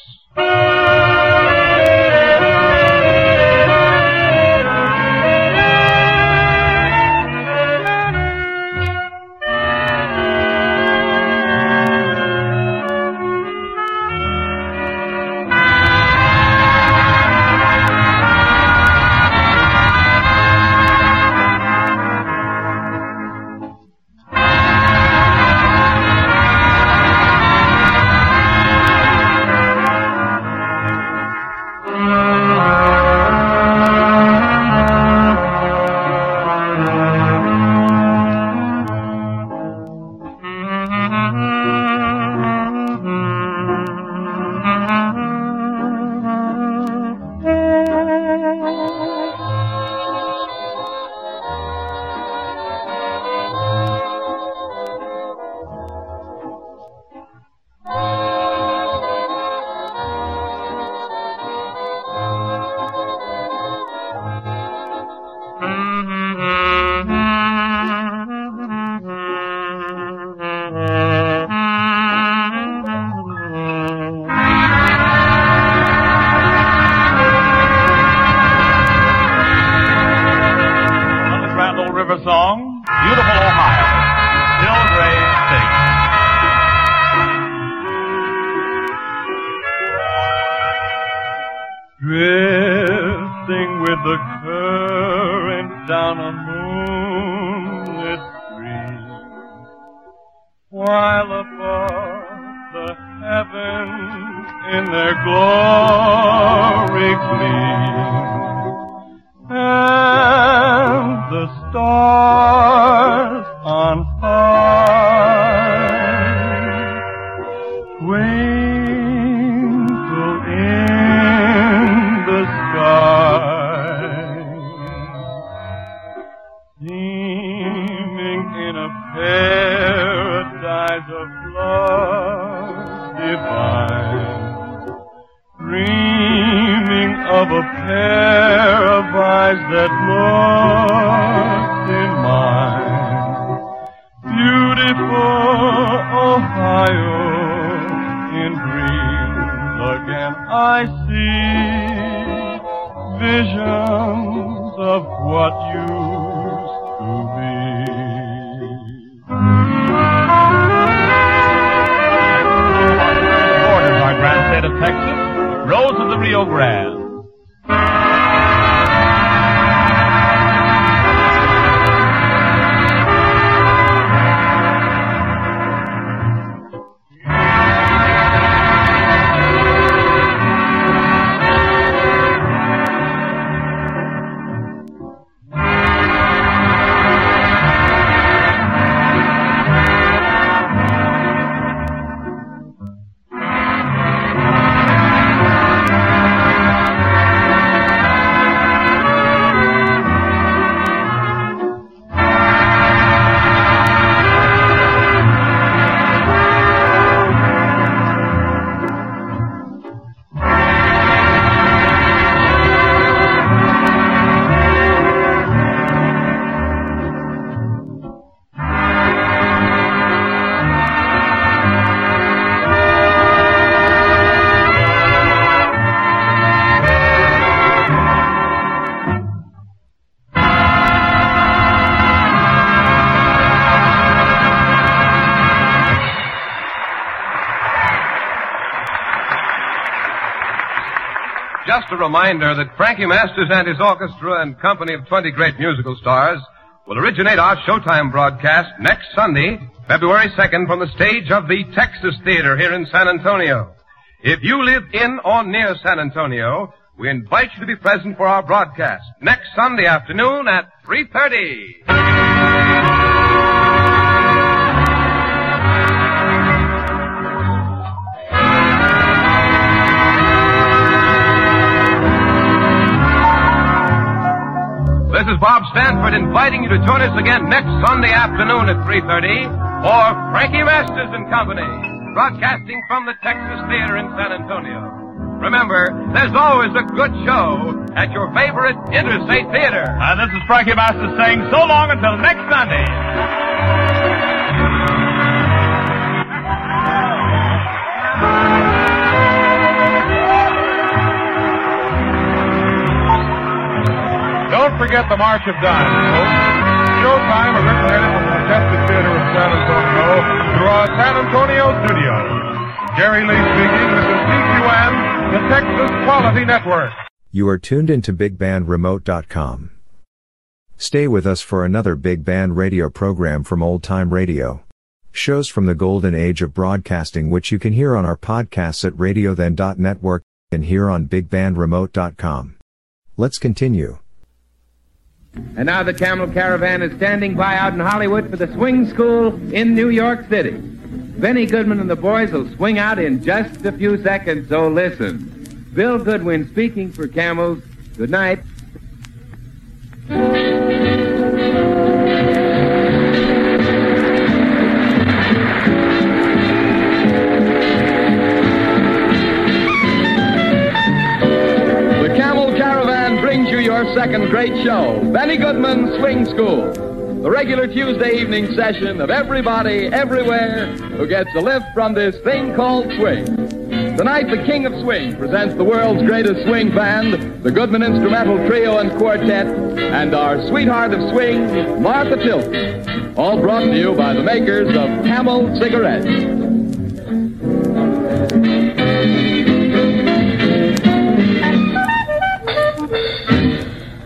Speaker 14: While above the heavens in their glory gleam.
Speaker 10: Reminder that Frankie Masters and his orchestra and company of 20 great musical stars will originate our Showtime broadcast next Sunday, February 2nd, from the stage of the Texas Theater here in San Antonio. If you live in or near San Antonio, we invite you to be present for our broadcast next Sunday afternoon at 3.30. Bob Stanford inviting you to join us again next Sunday afternoon at 3.30 for Frankie Masters and Company, broadcasting from the Texas Theater in San Antonio. Remember, there's always a good show at your favorite Interstate Theater.
Speaker 11: And this is Frankie Masters saying so long until next Sunday.
Speaker 2: Forget the March of Dimes, folks. Showtime originated from the Majestic Theater in San Antonio through our San Antonio studios. Jerry Lee speaking. This is TQN, the Texas Quality Network.
Speaker 1: You are tuned into BigBandRemote.com. Stay with us for another Big Band radio program from Old Time Radio. Shows from the golden age of broadcasting which you can hear on our podcasts at radiothen.network and here on BigBandRemote.com. Let's continue.
Speaker 16: And now the Camel Caravan is standing by out in Hollywood for the swing school in New York City. Benny Goodman and the boys will swing out in just a few seconds, so listen. Bill Goodwin speaking for Camels. Good night.
Speaker 17: Second great show, Benny Goodman Swing School. The regular Tuesday evening session of everybody, everywhere, who gets a lift from this thing called swing. Tonight, the King of Swing presents the world's greatest swing band, the Goodman Instrumental Trio and Quartet, and our sweetheart of swing, Martha Tilton. All brought to you by the makers of Camel Cigarettes.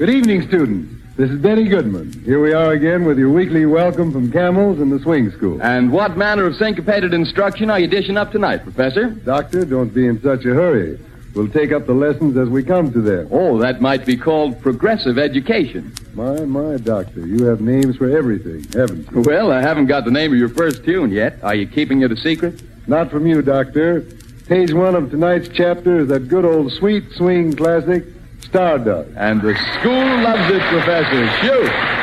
Speaker 18: Good evening, students. This is Benny Goodman. Here we are again with your weekly welcome from Camels and the Swing School.
Speaker 17: And what manner of syncopated instruction are you dishing up tonight, Professor?
Speaker 18: Doctor, don't be in such a hurry. We'll take up the lessons as we come to them.
Speaker 17: Oh, that might be called progressive education.
Speaker 18: My, my, Doctor, you have names for everything, haven't you?
Speaker 17: Well, I haven't got the name of your first tune yet. Are you keeping it a secret?
Speaker 18: Not from you, Doctor. Page one of tonight's chapter is that good old sweet swing classic, Stardust.
Speaker 17: And the school loves it, Professor. Shoot!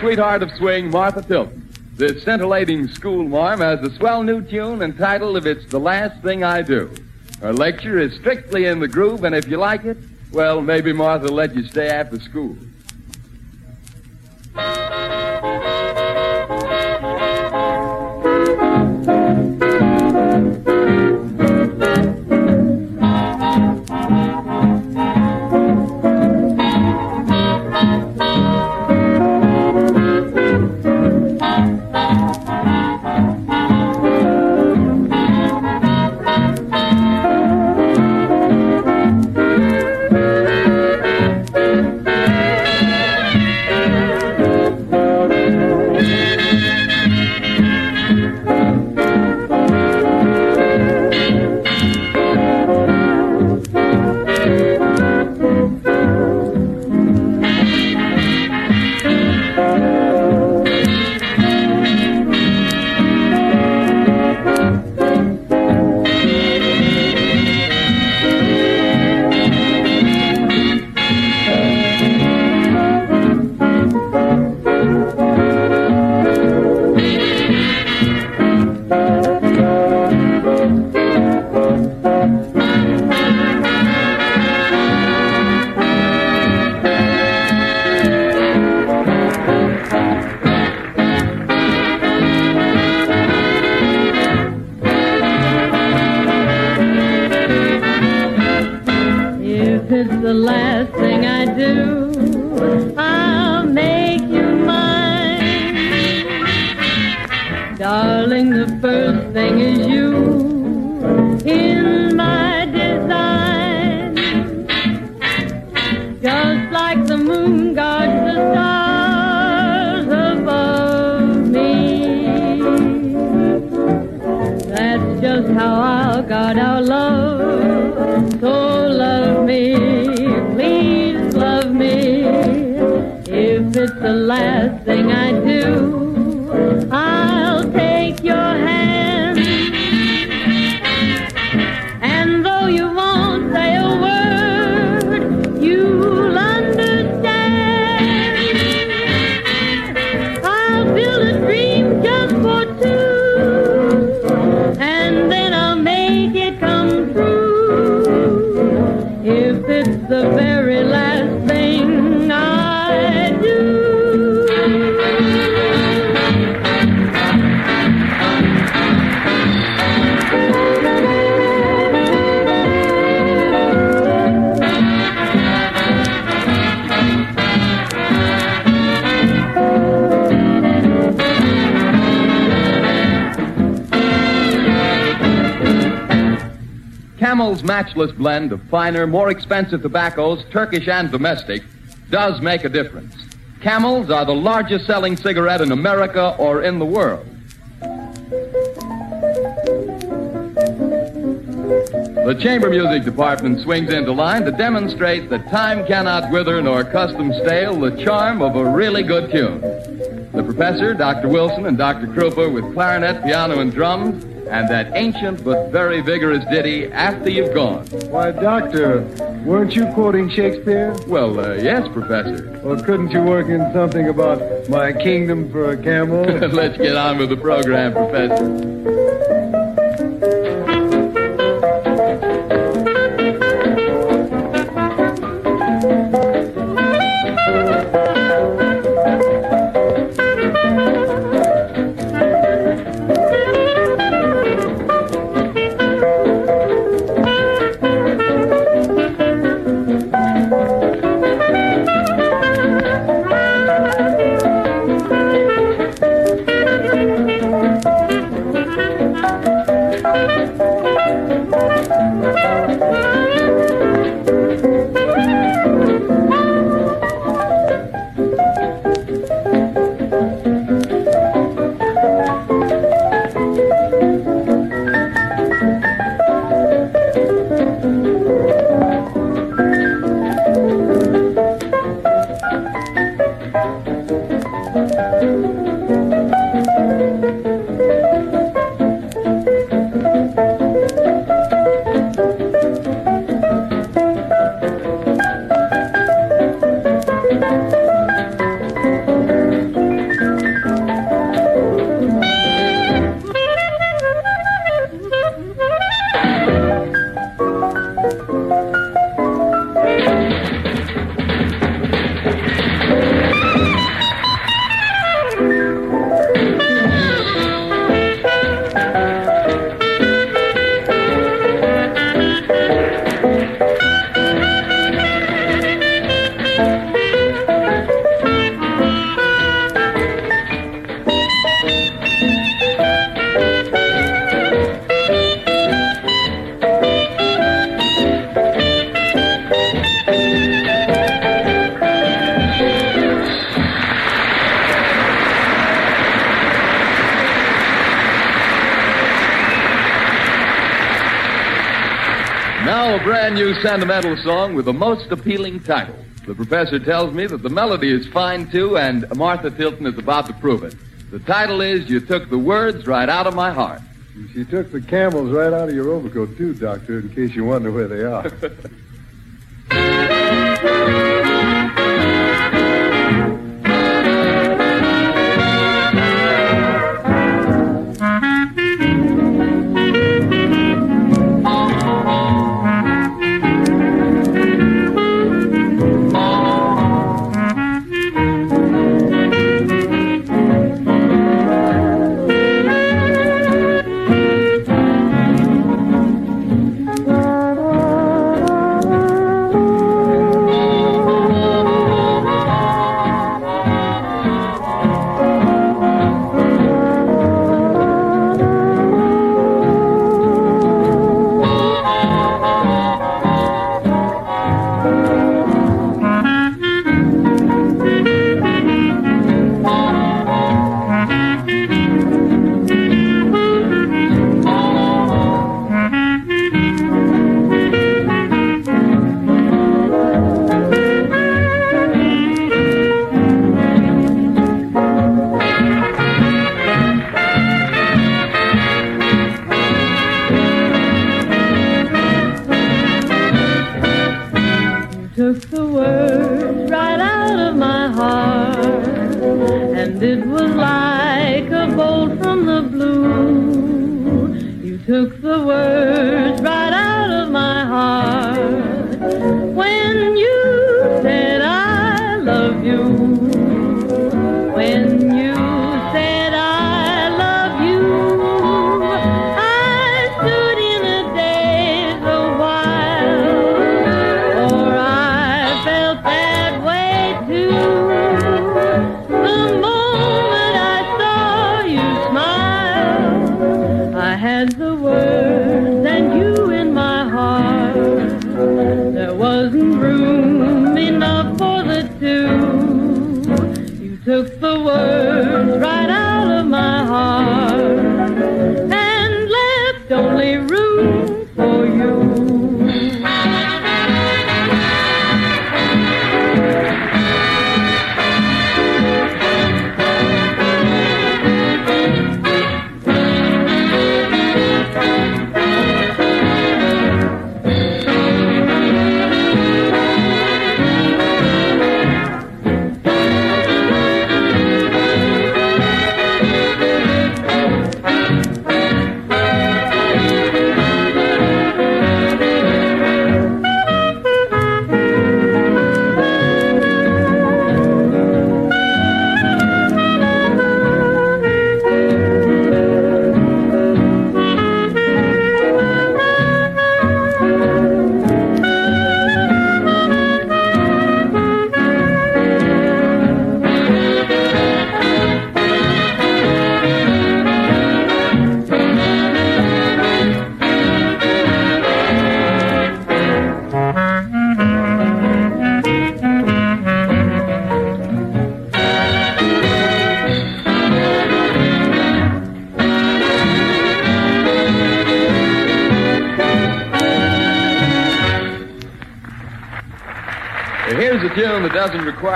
Speaker 17: Sweetheart of swing, Martha Tilton. The scintillating school marm has a swell new tune entitled If It's the Last Thing I Do. Her lecture is strictly in the groove, and if you like it, well, maybe Martha will let you stay after school.
Speaker 15: Just how I'll guard our love. So love me, please love me. If it's the last
Speaker 17: Camel's matchless blend of finer, more expensive tobaccos, Turkish and domestic, does make a difference. Camels are the largest selling cigarette in America or in the world. The chamber music department swings into line to demonstrate that time cannot wither nor custom stale the charm of a really good tune. The professor, Dr. Wilson, and Dr. Krupa with clarinet, piano, and drums, and that ancient but very vigorous ditty, After You've Gone.
Speaker 18: Why, Doctor, weren't you quoting Shakespeare?
Speaker 17: Well, uh, yes, Professor.
Speaker 18: Well, couldn't you work in something about my kingdom for a camel?
Speaker 17: Let's get on with the program, Professor. Sentimental song with the most appealing title. The professor tells me that the melody is fine too, and Martha Tilton is about to prove it. The title is You Took the Words Right Out of My Heart.
Speaker 18: She took the camels right out of your overcoat, too, Doctor, in case you wonder where they are.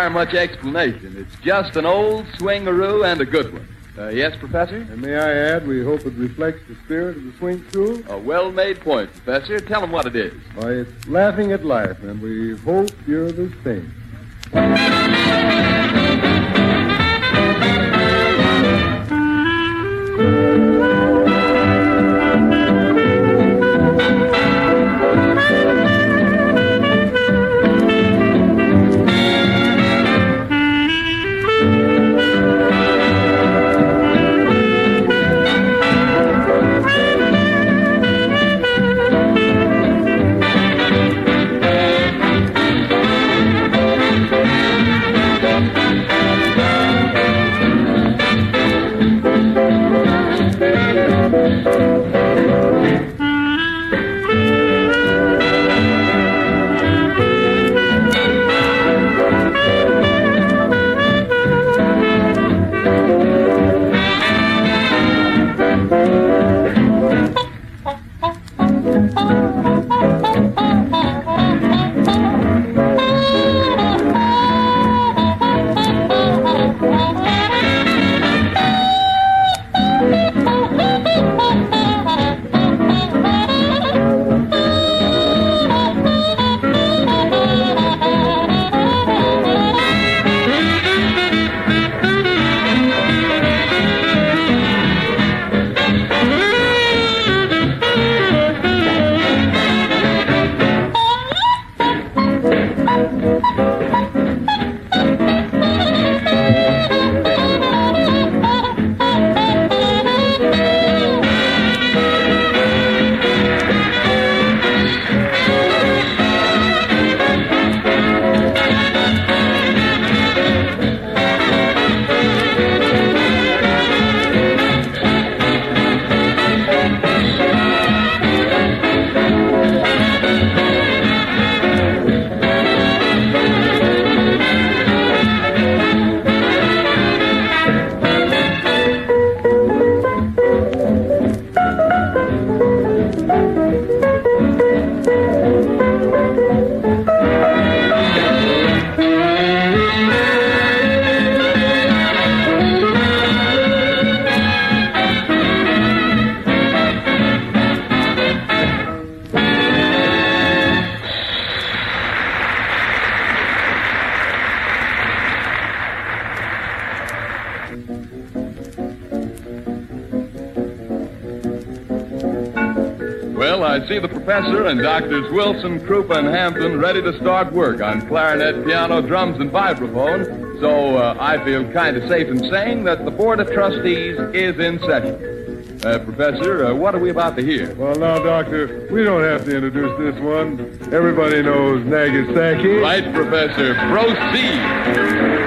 Speaker 17: require much explanation. It's just an old swingaroo and a good one. Uh, yes, Professor?
Speaker 18: And may I add, we hope it reflects the spirit of the swing school?
Speaker 17: A well-made point, Professor. Tell them what it is.
Speaker 18: Why, it's laughing at life, and we hope you're the same.
Speaker 17: Well, I see the professor and Doctors Wilson, Krupa, and Hampton ready to start work on clarinet, piano, drums, and vibraphone. So uh, I feel kind of safe in saying that the Board of Trustees is in session. Uh, professor, uh, what are we about to hear?
Speaker 18: Well, now, Doctor, we don't have to introduce this one. Everybody knows Nagasaki.
Speaker 17: Right, Professor. Proceed.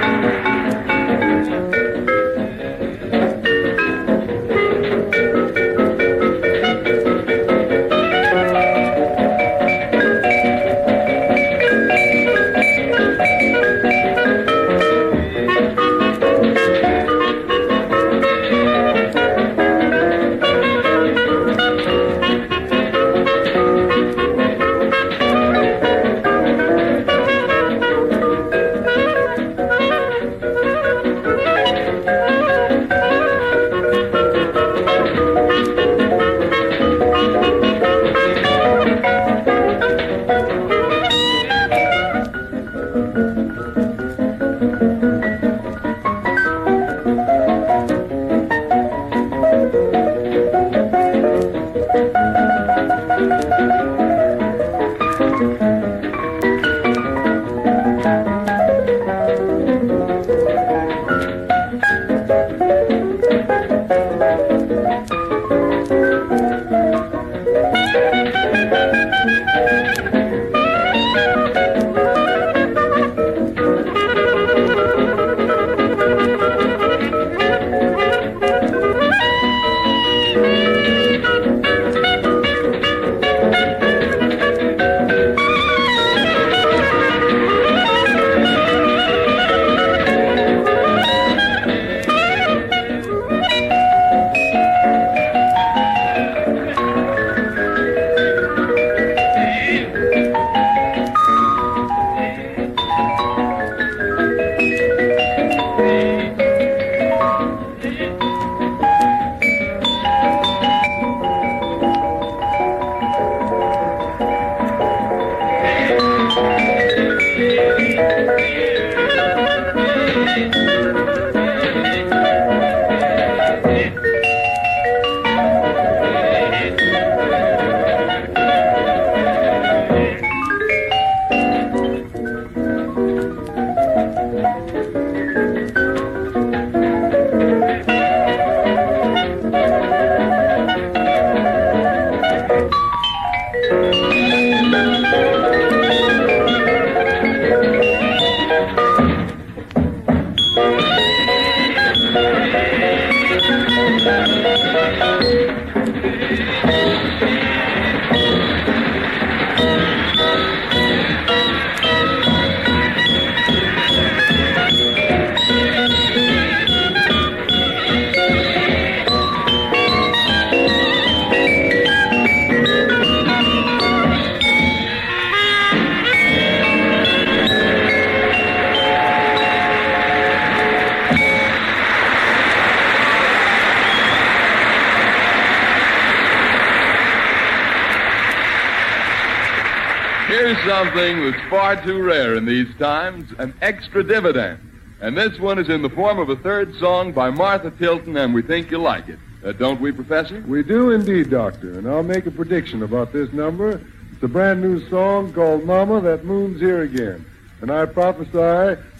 Speaker 17: Far too rare in these times an extra dividend. And this one is in the form of a third song by Martha Tilton, and we think you'll like it. Uh, don't we, Professor?
Speaker 18: We do indeed, Doctor, and I'll make a prediction about this number. It's a brand new song called Mama, That Moon's Here Again. And I prophesy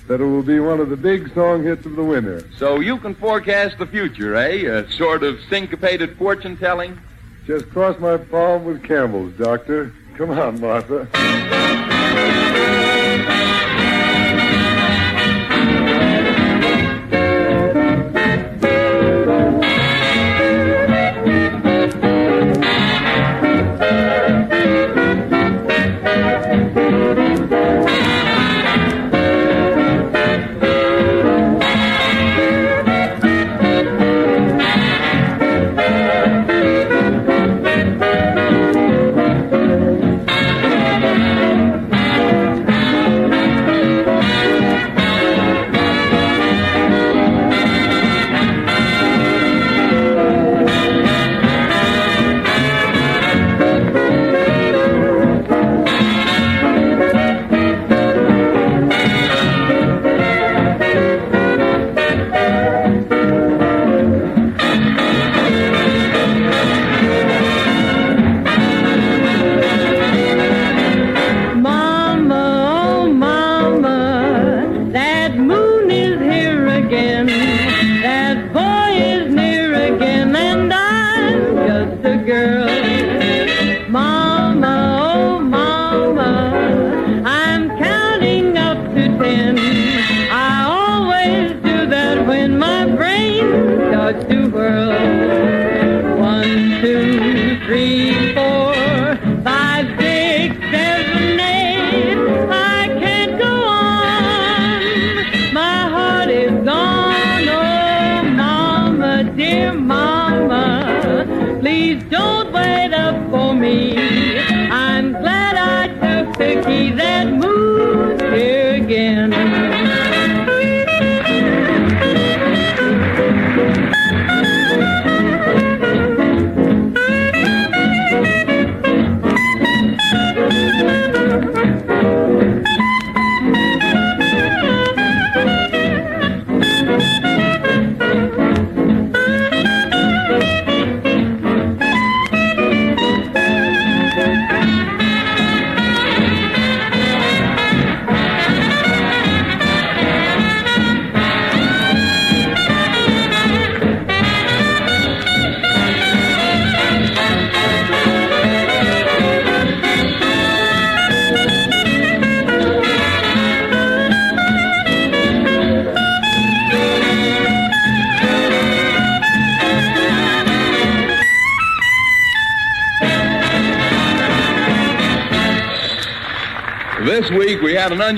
Speaker 18: that it will be one of the big song hits of the winter.
Speaker 17: So you can forecast the future, eh? A sort of syncopated fortune telling?
Speaker 18: Just cross my palm with Camels, Doctor. Come on, Martha.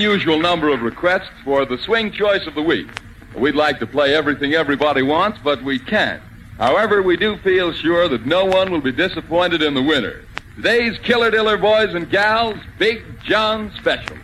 Speaker 17: Unusual number of requests for the swing choice of the week. We'd like to play everything everybody wants, but we can't. However, we do feel sure that no one will be disappointed in the winner. Today's Killer Diller boys and gals, Big John Special.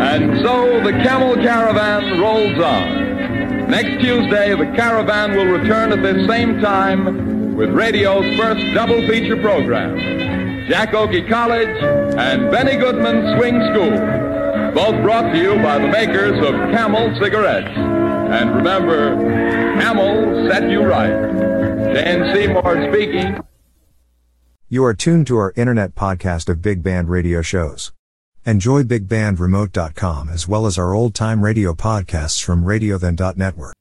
Speaker 17: And so the Camel Caravan rolls on. Next Tuesday, the caravan will return at this same time with radio's first double feature program Jack Oakie College and Benny Goodman Swing School. Both brought to you by the makers of Camel cigarettes. And remember, Camel set you right. Dan Seymour speaking.
Speaker 1: You are tuned to our internet podcast of Big Band radio shows. Enjoy bigbandremote.com as well as our old time radio podcasts from radiothen.network.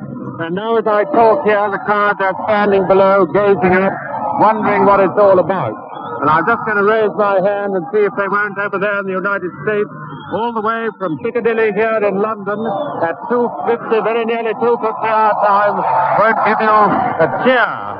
Speaker 19: And now as I talk here, the crowd are standing below, gazing up, wondering what it's all about. And I'm just going to raise my hand and see if they weren't over there in the United States, all the way from Piccadilly here in London at 2.50, very nearly 2.50 our time, won't give you a cheer.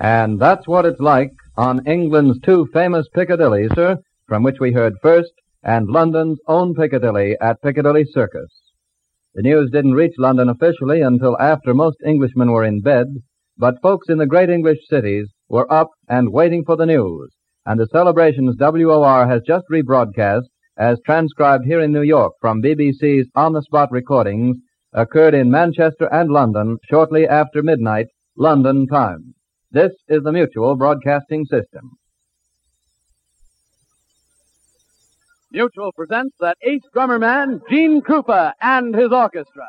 Speaker 20: And that's what it's like on England's two famous Piccadilly, sir, from which we heard first, and London's own Piccadilly at Piccadilly Circus. The news didn't reach London officially until after most Englishmen were in bed, but folks in the great English cities were up and waiting for the news, and the celebrations WOR has just rebroadcast, as transcribed here in New York from BBC's on-the-spot recordings, occurred in Manchester and London shortly after midnight, London time. This is the Mutual Broadcasting System.
Speaker 21: Mutual presents that ace drummer man, Gene Krupa, and his orchestra.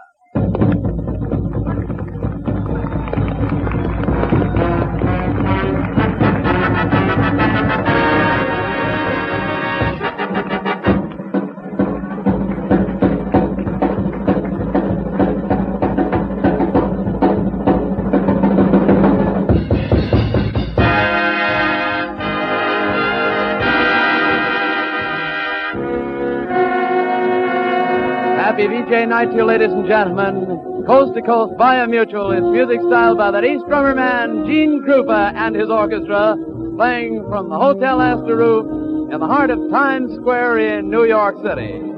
Speaker 21: Happy VJ night to you, ladies and gentlemen. Coast to coast via Mutual, it's music styled by that East drummer man, Gene Krupa, and his orchestra, playing from the Hotel Astor roof in the heart of Times Square in New York City.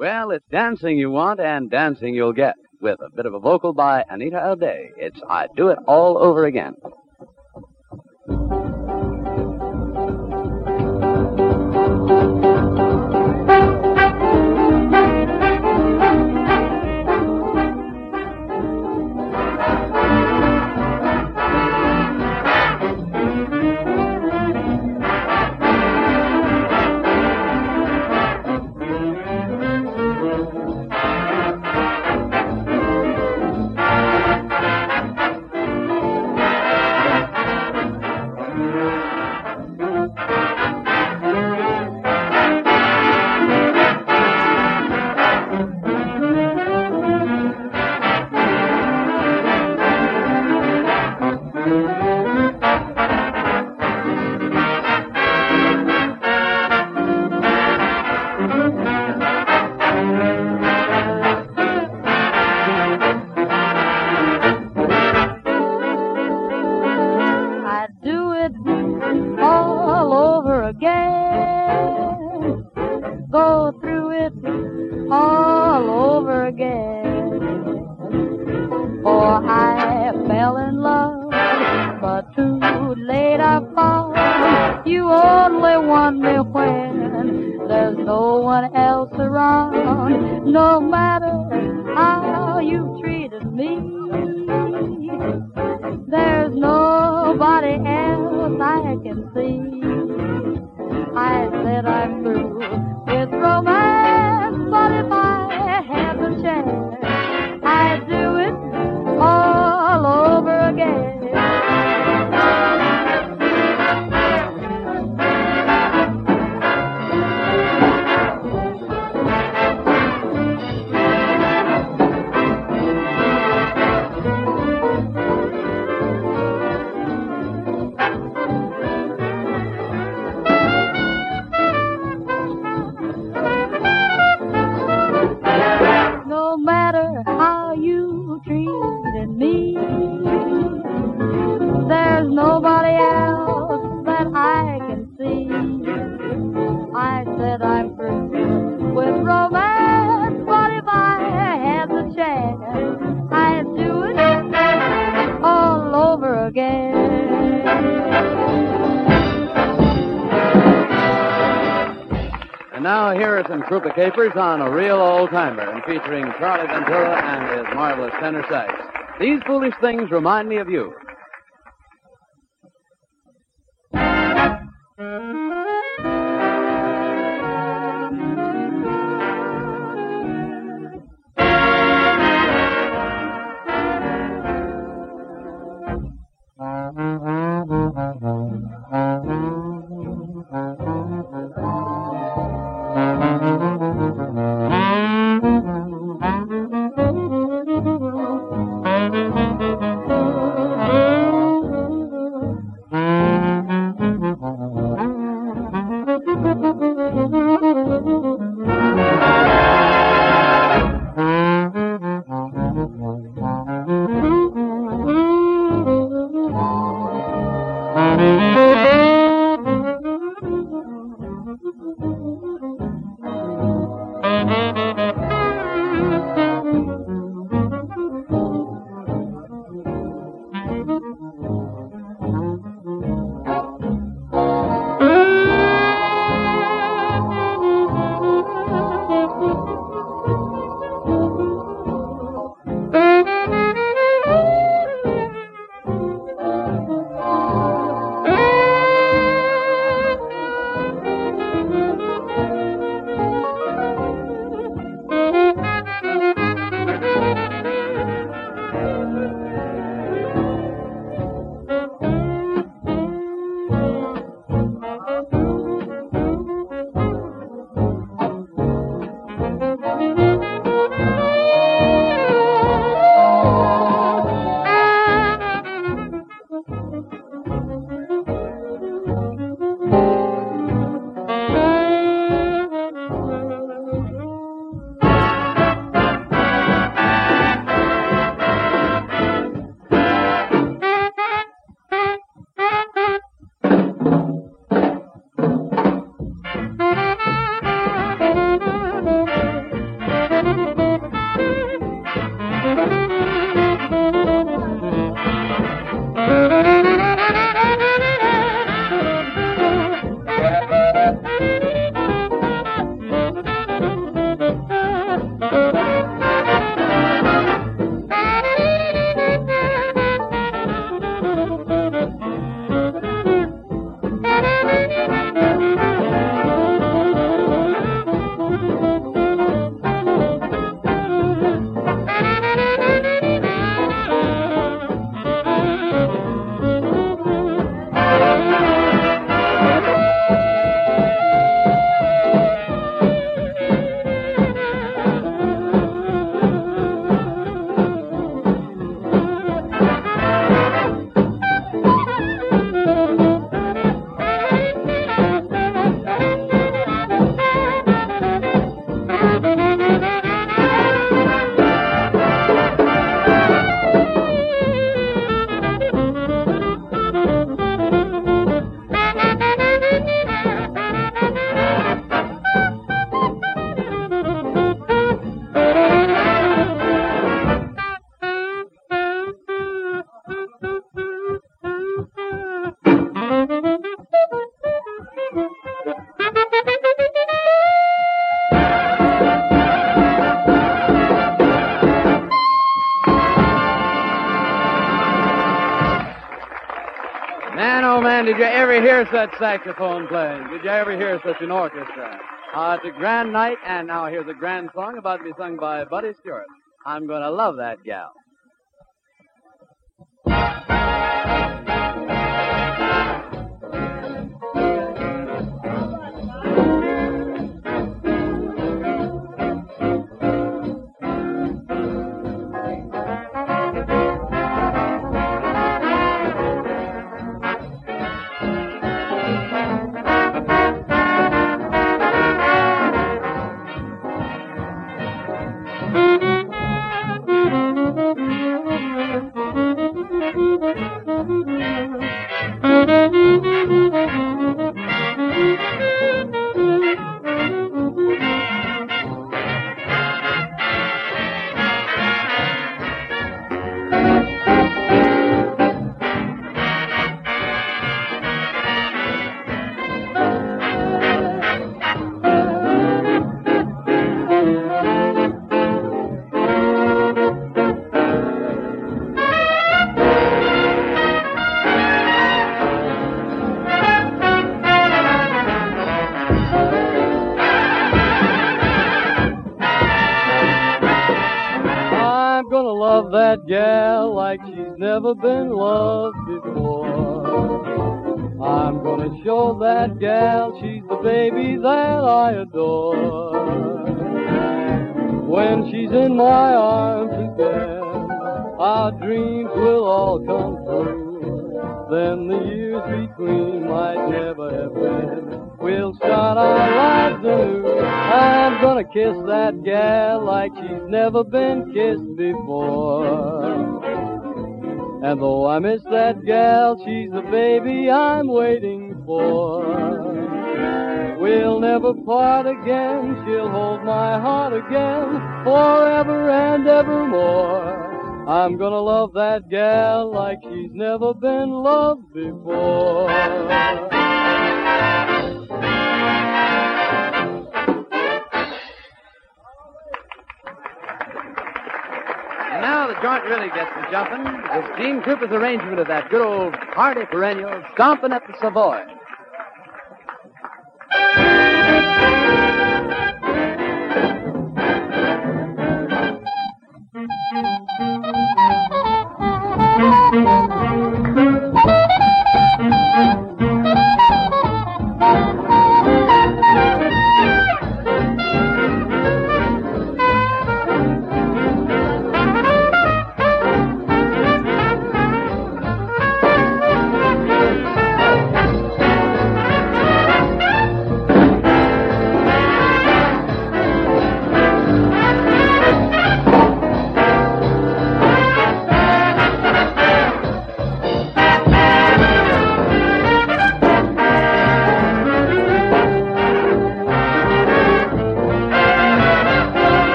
Speaker 21: Well, it's dancing you want and dancing you'll get with a bit of a vocal by Anita O'Day. It's I Do It All Over Again. Are some capers on a real old timer and featuring Charlie Ventura and his marvelous tenor sax. These foolish things remind me of you. Ever hear saxophone playing? Did you ever hear such an orchestra? Uh, it's a grand night, and now here's a grand song about to be sung by Buddy Stewart. I'm going to love that gal. Never been loved before. I'm gonna show that gal she's the baby that I adore. When she's in my arms again, our dreams will all come true. Then the years between might never have been. We'll start our lives anew. I'm gonna kiss that gal like she's never been kissed before. And though I miss that gal, she's the baby I'm waiting for. We'll never part again, she'll hold my heart again, forever and evermore. I'm gonna love that gal like she's never been loved before. Now the joint really gets to jumping. with Gene Krupa's arrangement of that good old hearty perennial, Stomping at the Savoy. And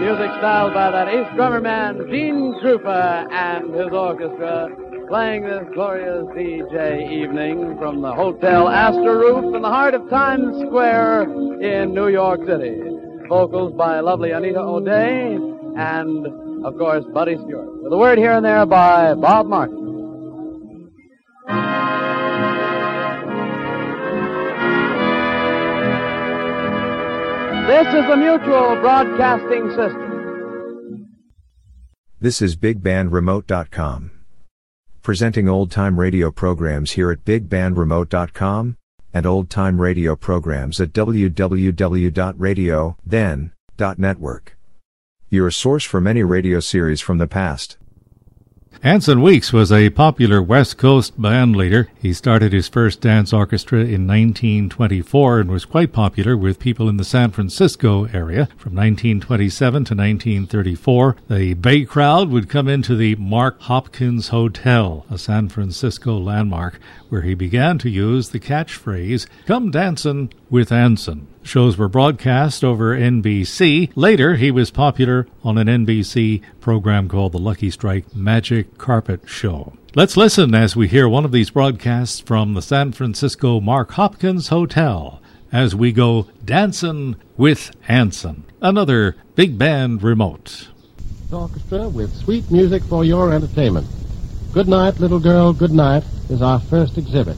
Speaker 21: Music styled by that ace drummer man, Gene Krupa, and his orchestra, playing this glorious VJ evening from the Hotel Astor Roof in the heart of Times Square in New York City. Vocals by lovely Anita O'Day and, of course, Buddy Stewart. With a word here and there by Bob Martin. This is the Mutual Broadcasting System.
Speaker 1: This is BigBandRemote.com. Presenting old time radio programs here at BigBandRemote.com and old time radio programs at www.radio.then.network. Your source for many radio series from the past.
Speaker 22: Anson Weeks was a popular West Coast band leader. He started his first dance orchestra in 1924 and was quite popular with people in the San Francisco area. From 1927 to 1934, the Bay crowd would come into the Mark Hopkins Hotel, a San Francisco landmark, where he began to use the catchphrase, Come Dancin' with Anson. Shows were broadcast over NBC. Later, he was popular on an NBC program called The Lucky Strike Magic Carpet Show. Let's listen as we hear one of these broadcasts from the San Francisco Mark Hopkins Hotel as we go dancing with Anson, another big band remote.
Speaker 23: Orchestra with sweet music for your entertainment. Good night, little girl, good night is our first exhibit.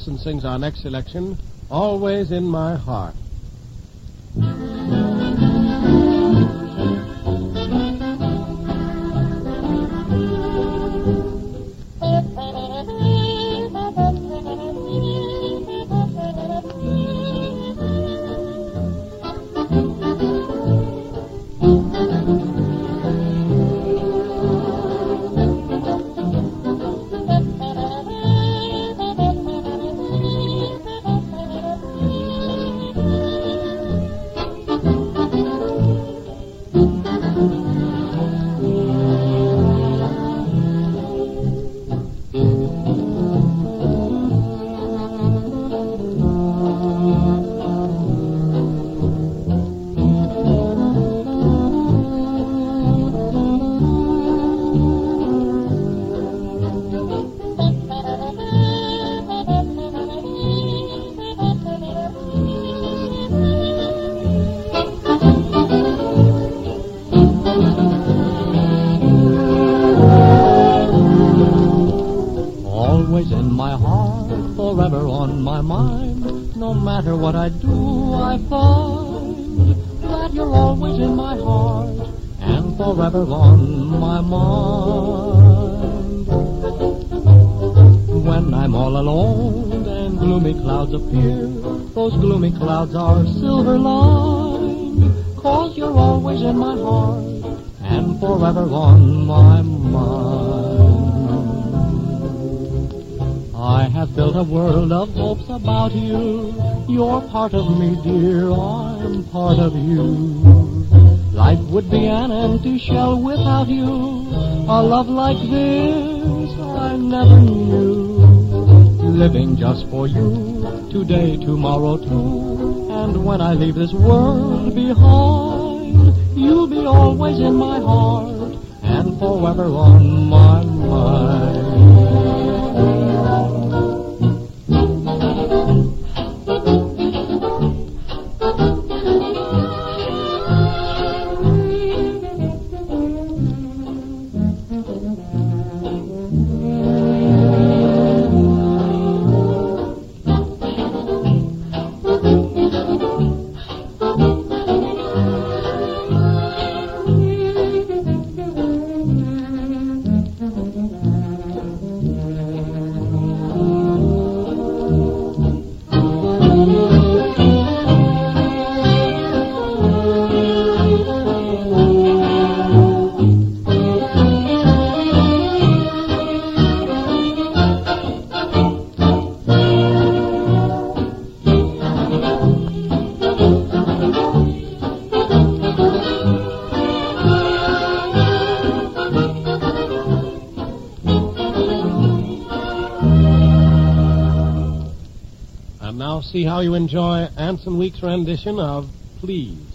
Speaker 24: Wilson sings our next selection, Always in My Heart.
Speaker 25: Forever on my mind.
Speaker 23: When I'm all alone and gloomy clouds appear, those gloomy clouds are silver lined, cause you're always in my heart and forever on my mind. I have built a world of hopes about you. You're part of me, dear. I'm part of you. Life would be an empty shell without you. A love like this I never knew. Living just for you, today, tomorrow too. And when I leave this world behind, you'll be always in my heart and forever on my mind.
Speaker 24: See how you enjoy Anson Weeks' rendition of Please.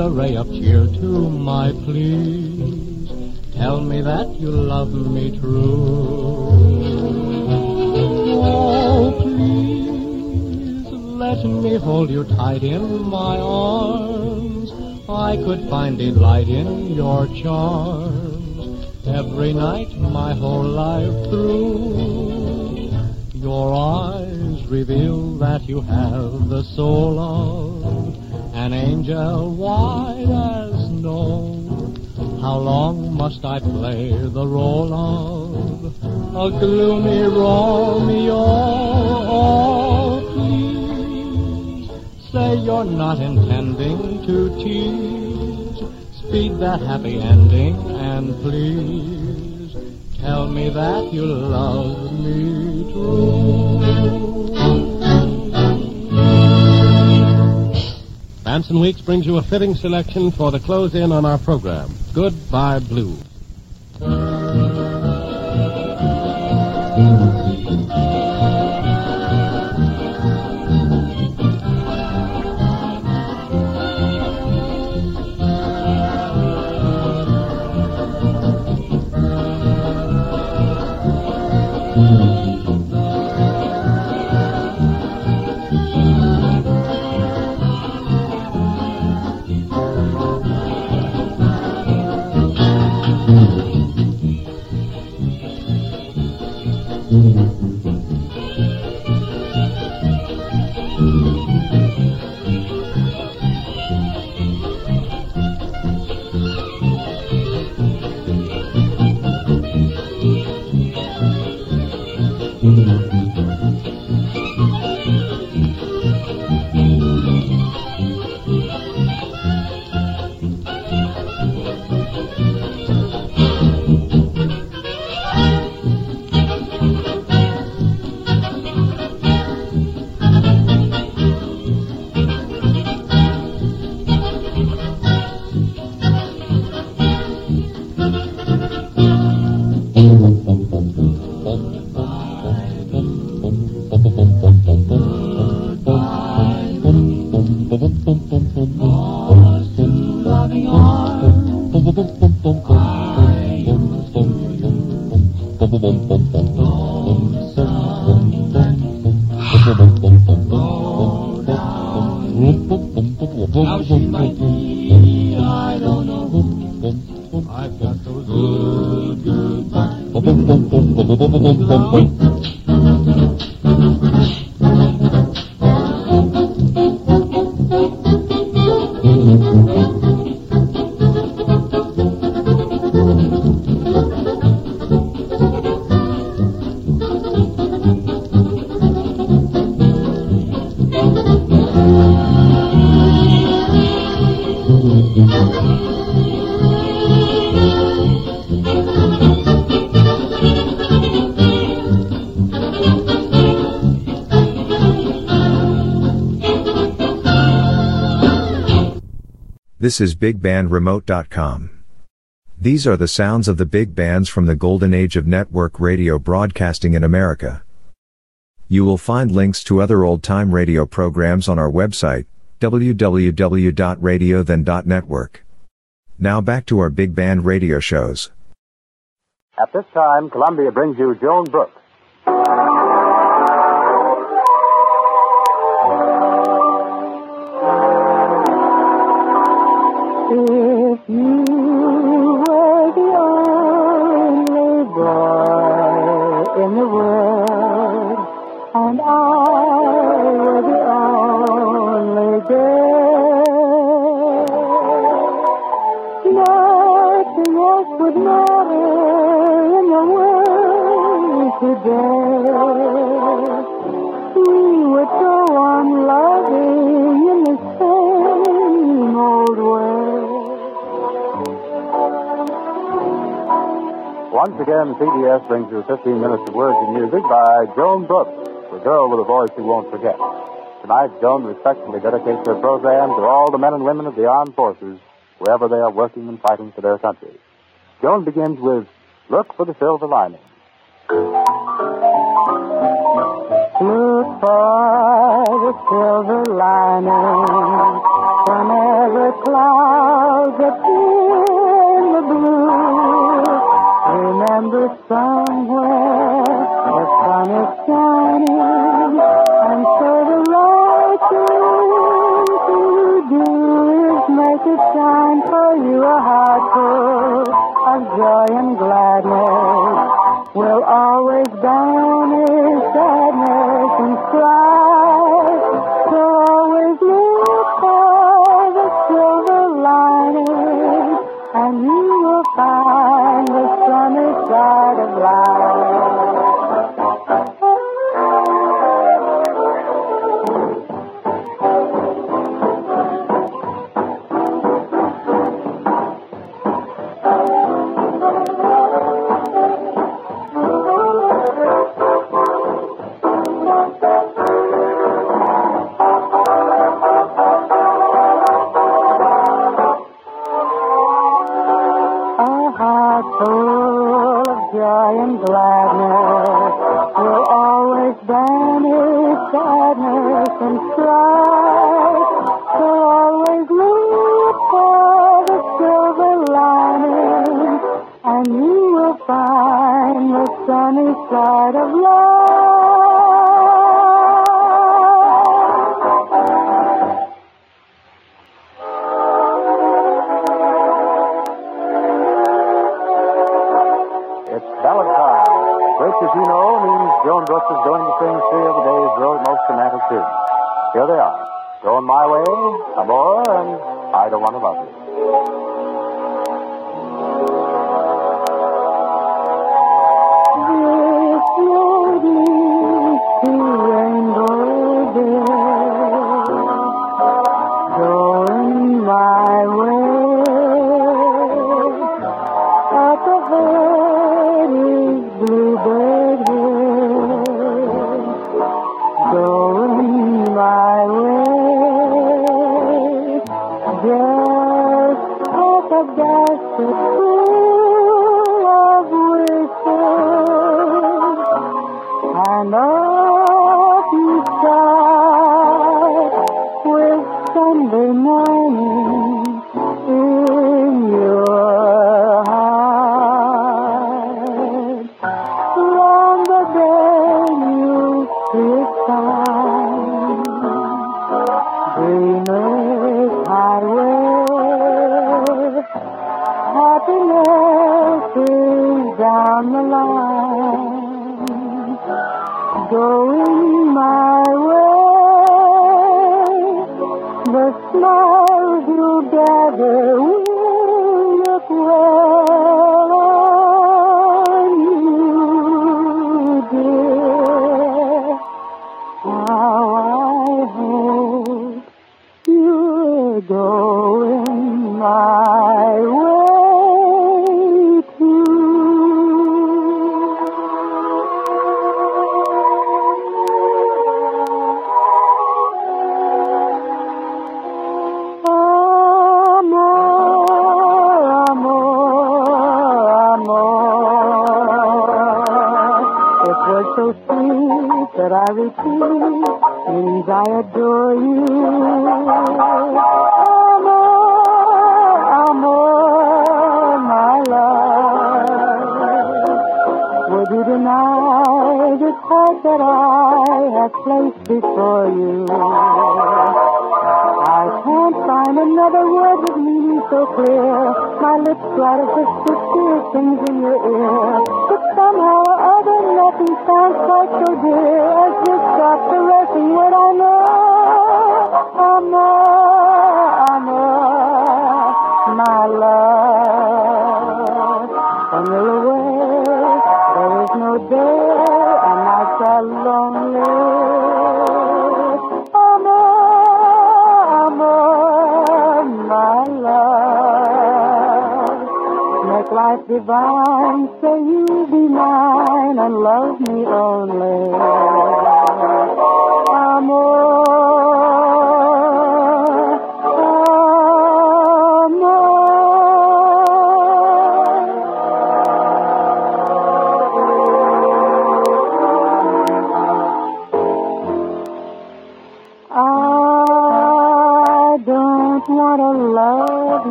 Speaker 24: A ray of cheer to my pleas. Tell me that you love me true. Oh, please let me hold you tight in my arms. I could find delight in your charms every night my whole life through.
Speaker 23: Your eyes reveal that you have the soul of angel white as snow. How long must I play the role of a gloomy Romeo? Oh, please say you're not intending to tease. Speed that happy ending and please tell me that you love me true.
Speaker 24: Anson Weeks brings you a fitting selection for the close in on our program. Goodbye Blue.
Speaker 1: This is BigBandRemote.com. These are the sounds of the big bands from the golden age of network radio broadcasting in America. You will find links to other old time radio programs on our website, www.radiothen.network. Now back to our big band radio shows.
Speaker 26: At this time, Columbia brings you Joan Brooks. CBS brings you 15 minutes of words and music by Joan Brooks, the girl with a voice you won't forget. Tonight, Joan respectfully dedicates her program to all the men and women of the armed forces, wherever they are working and fighting for their country. Joan begins with Look for the Silver Lining.
Speaker 27: Look for the silver lining from every cloud Remember somewhere the sun is shining, and so the right thing to do is make it shine for you a heart full of joy and gladness. Will always banish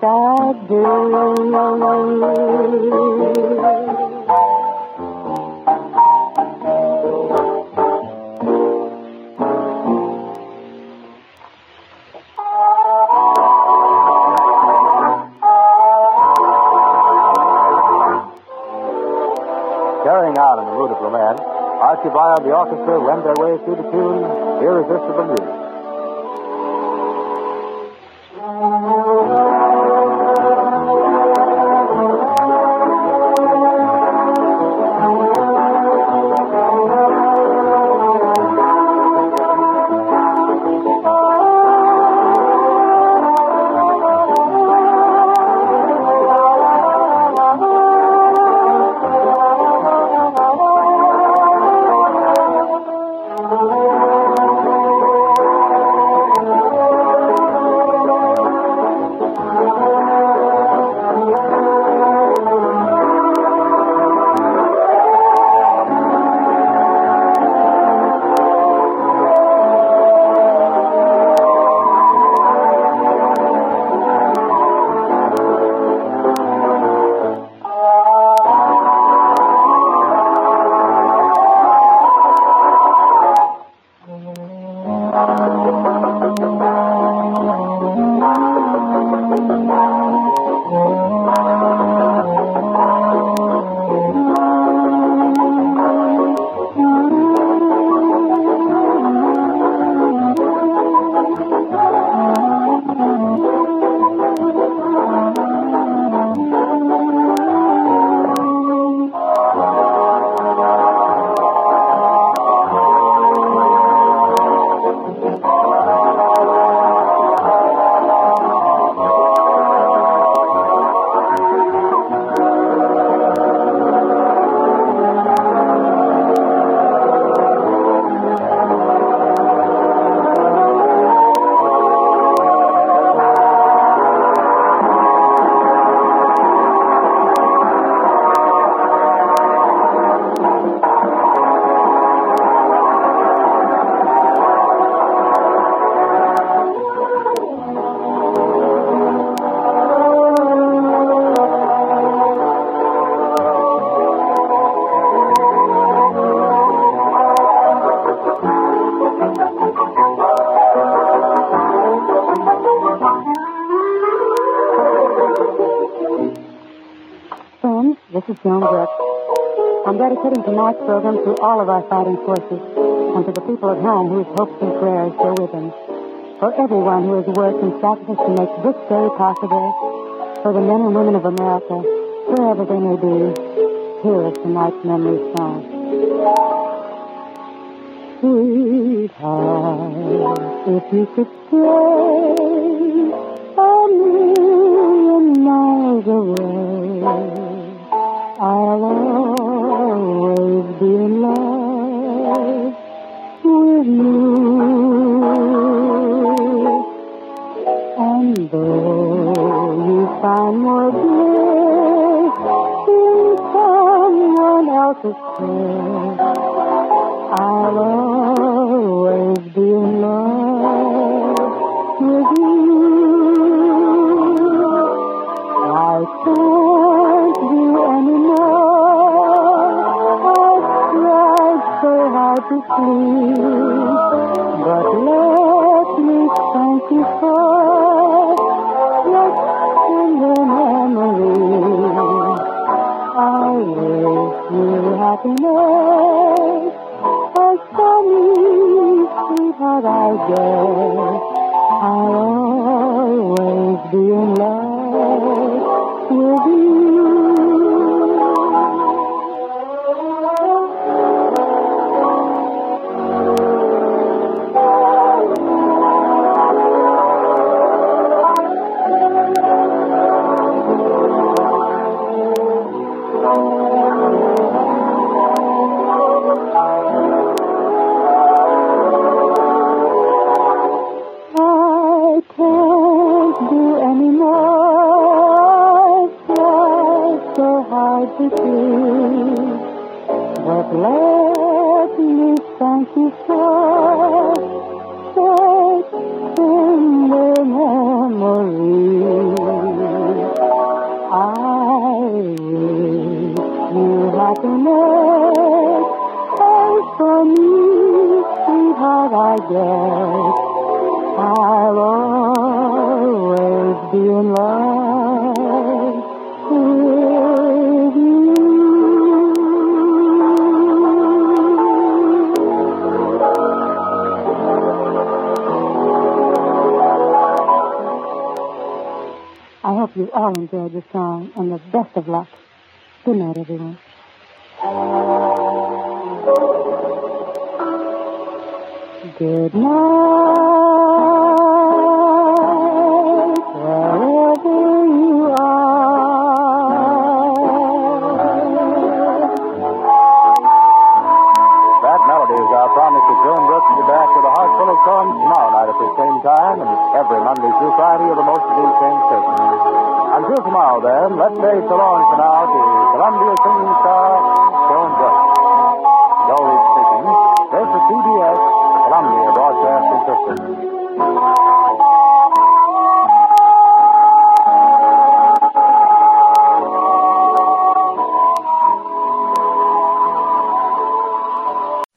Speaker 26: I
Speaker 27: do.
Speaker 26: Carrying on in the mood of romance, Archie Bly and the orchestra wend their way through the tune Irresistible Music.
Speaker 27: Tonight's program to all of our fighting forces and to the people at home whose hopes and prayers go with them. For everyone who has worked and sacrificed to make this day possible. For the men and women of America, wherever they may be, here is tonight's memory song. Sweetheart, if you could best of luck. Good night, everyone. Good night,
Speaker 26: say so long for now to Columbia singing star Joan Brooks. Reed speaking. This is CBS, the Columbia Broadcasting System.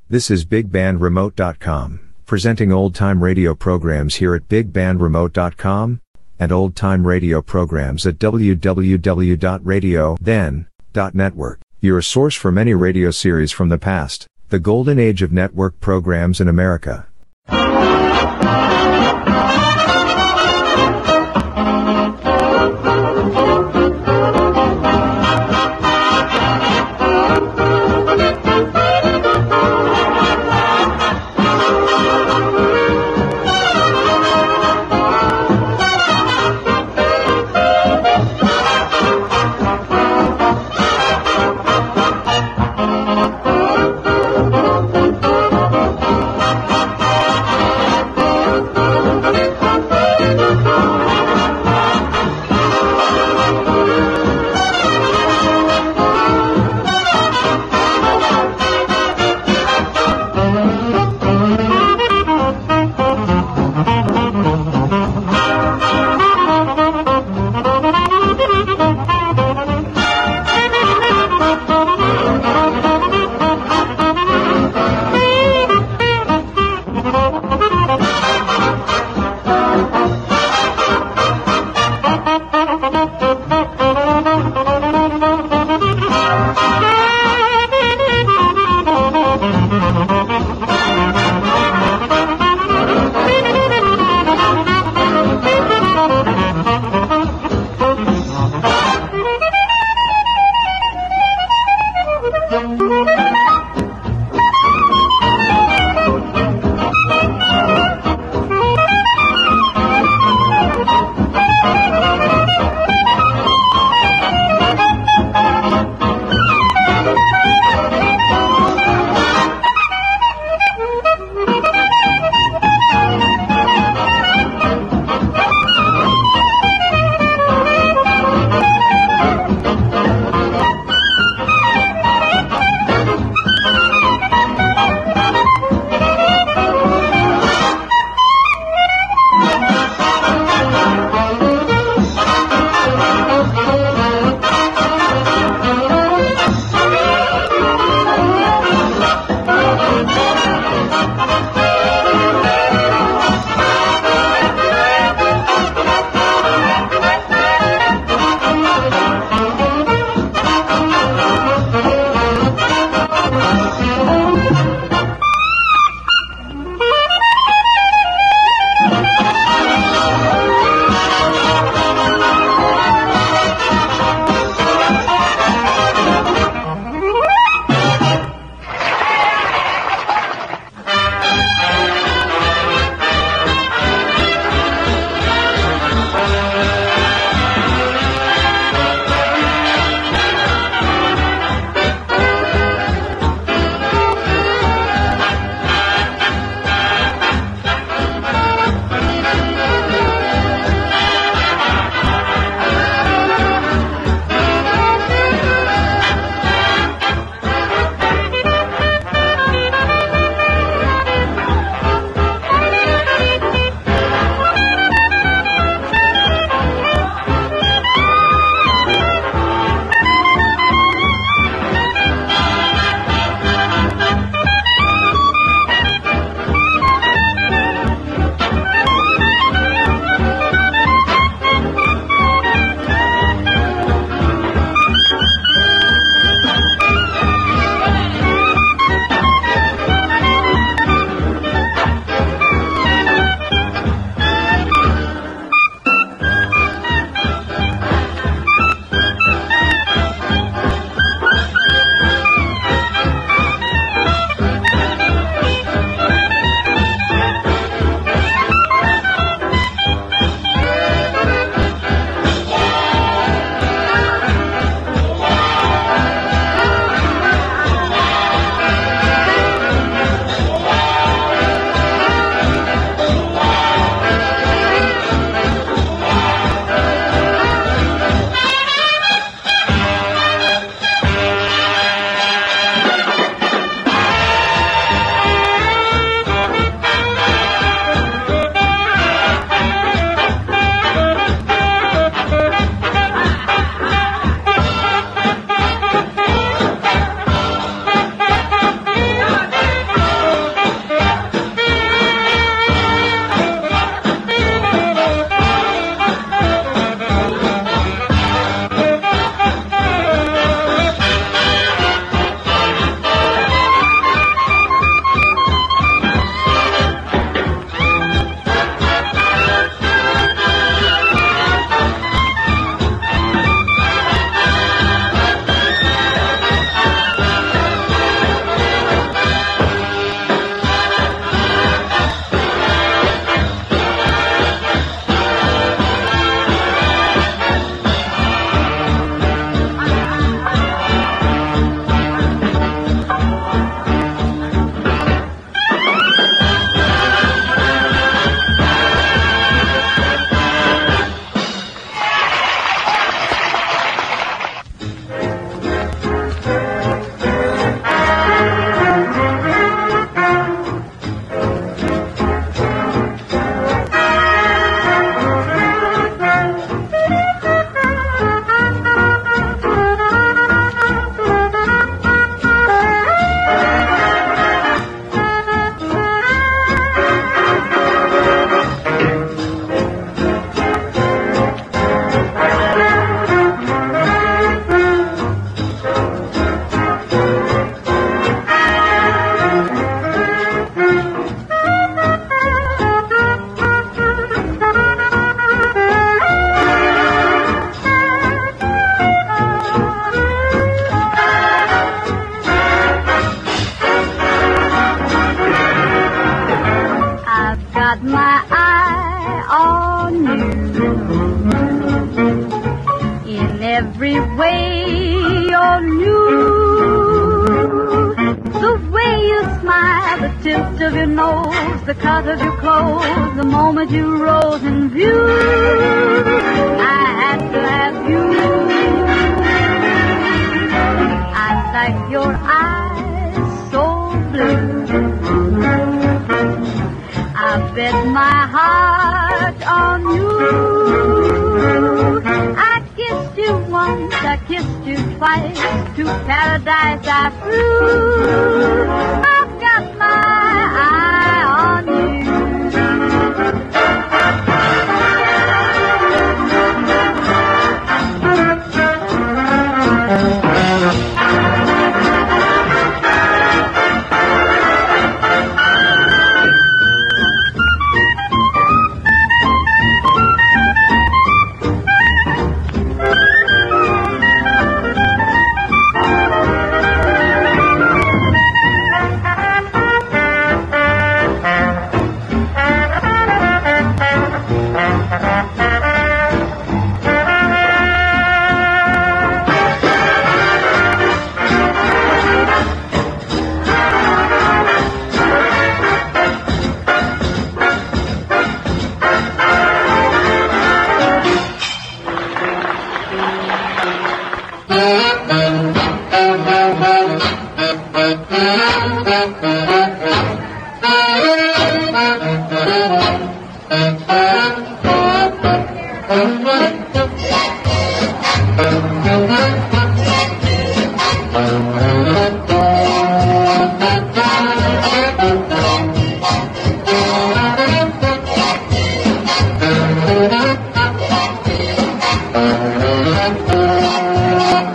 Speaker 1: This is BigBandRemote.com, presenting old time radio programs here at BigBandRemote.com, and old time radio programs at www.radio.then.network, your source for many radio series from the past, the golden age of network programs in America.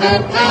Speaker 27: Thank you.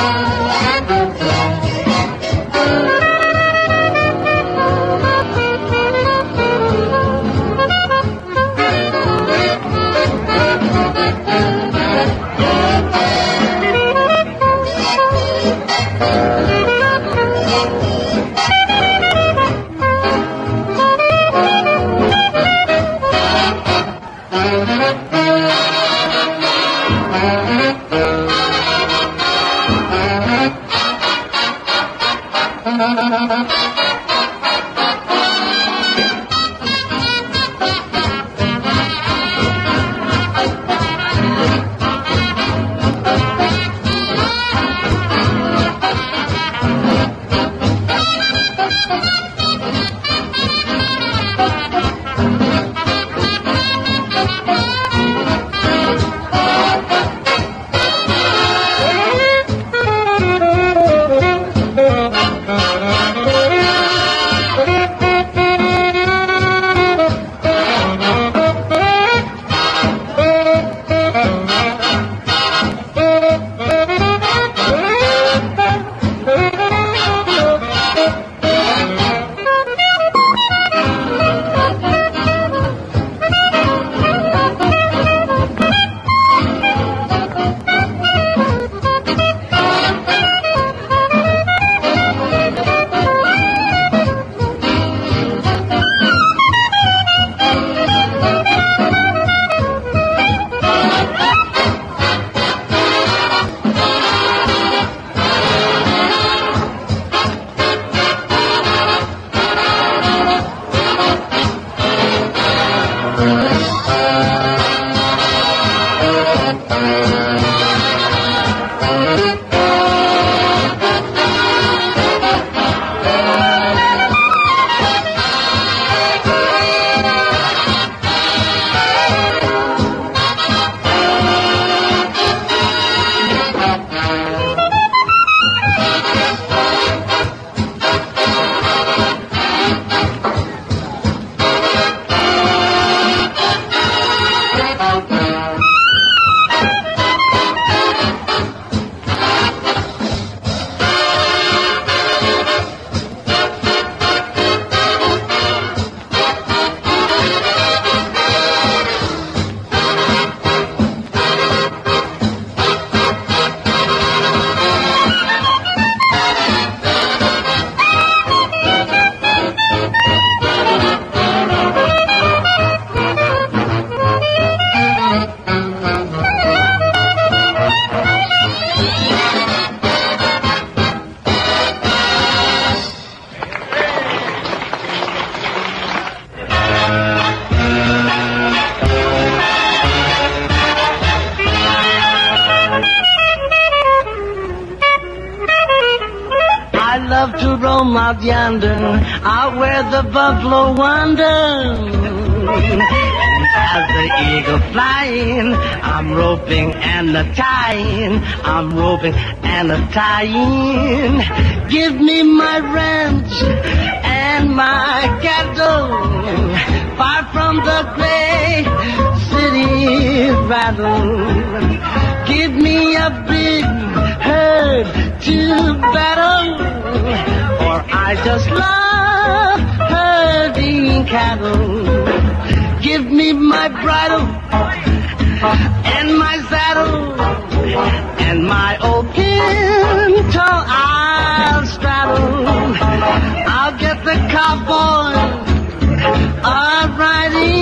Speaker 28: And a tying. Give me my ranch and my cattle, far from the great city rattle. Give me a big herd to battle, for I just love herding cattle. Give me my bridle and my and my old pinto I'll straddle. I'll get the cowboy a riding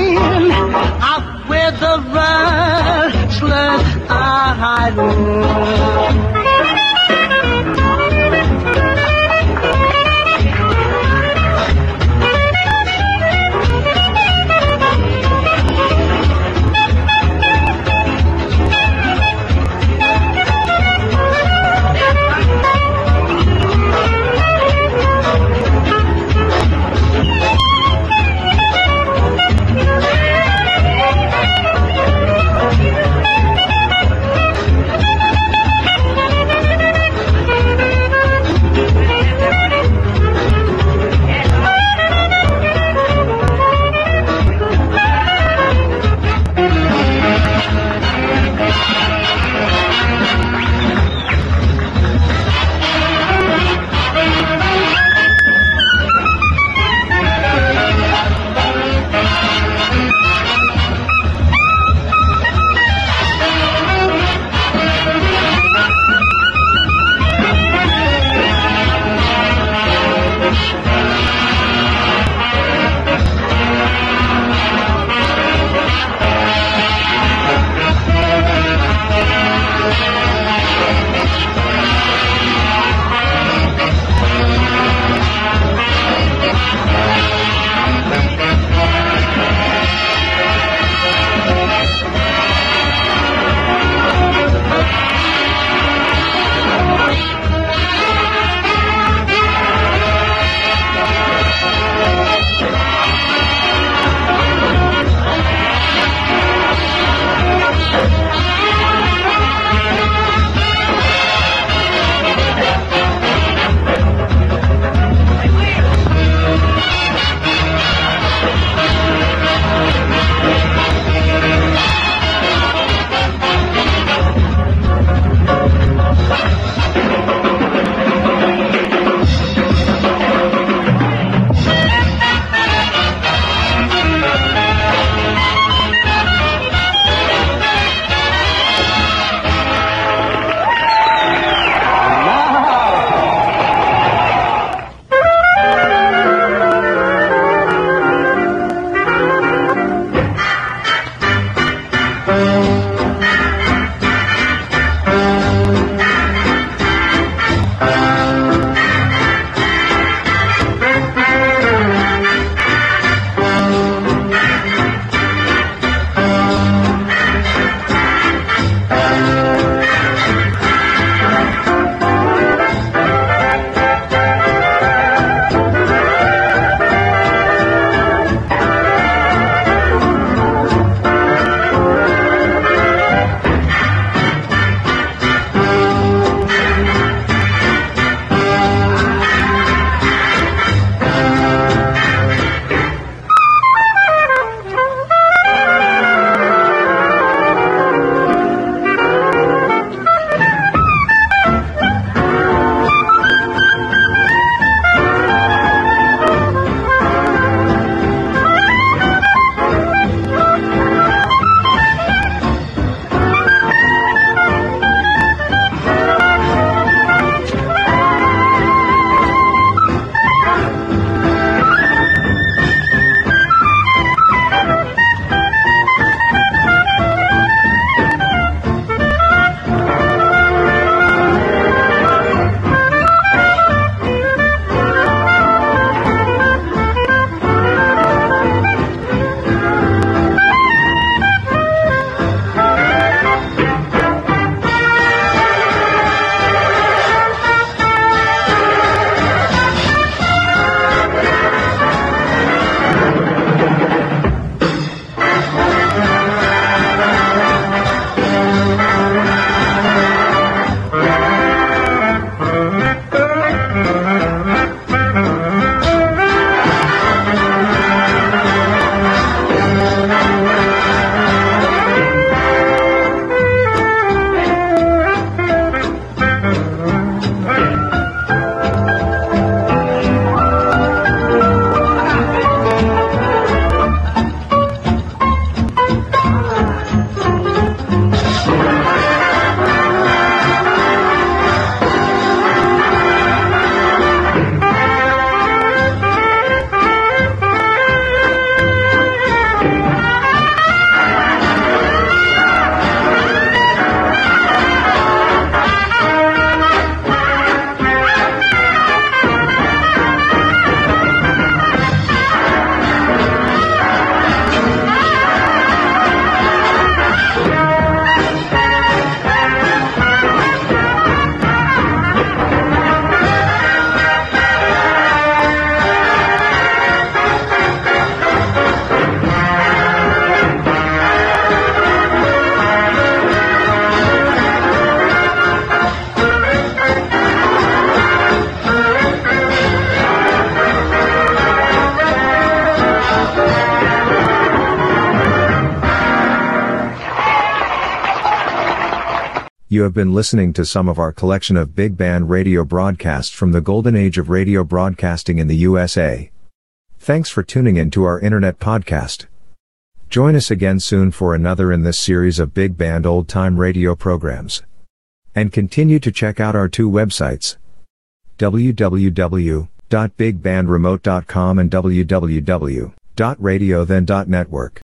Speaker 1: You have been listening to some of our collection of big band radio broadcasts from the golden age of radio broadcasting in the USA. Thanks for tuning in to our internet podcast. Join us again soon for another in this series of big band old time radio programs. And continue to check out our two websites www.bigbandremote.com and www.radiothen.network.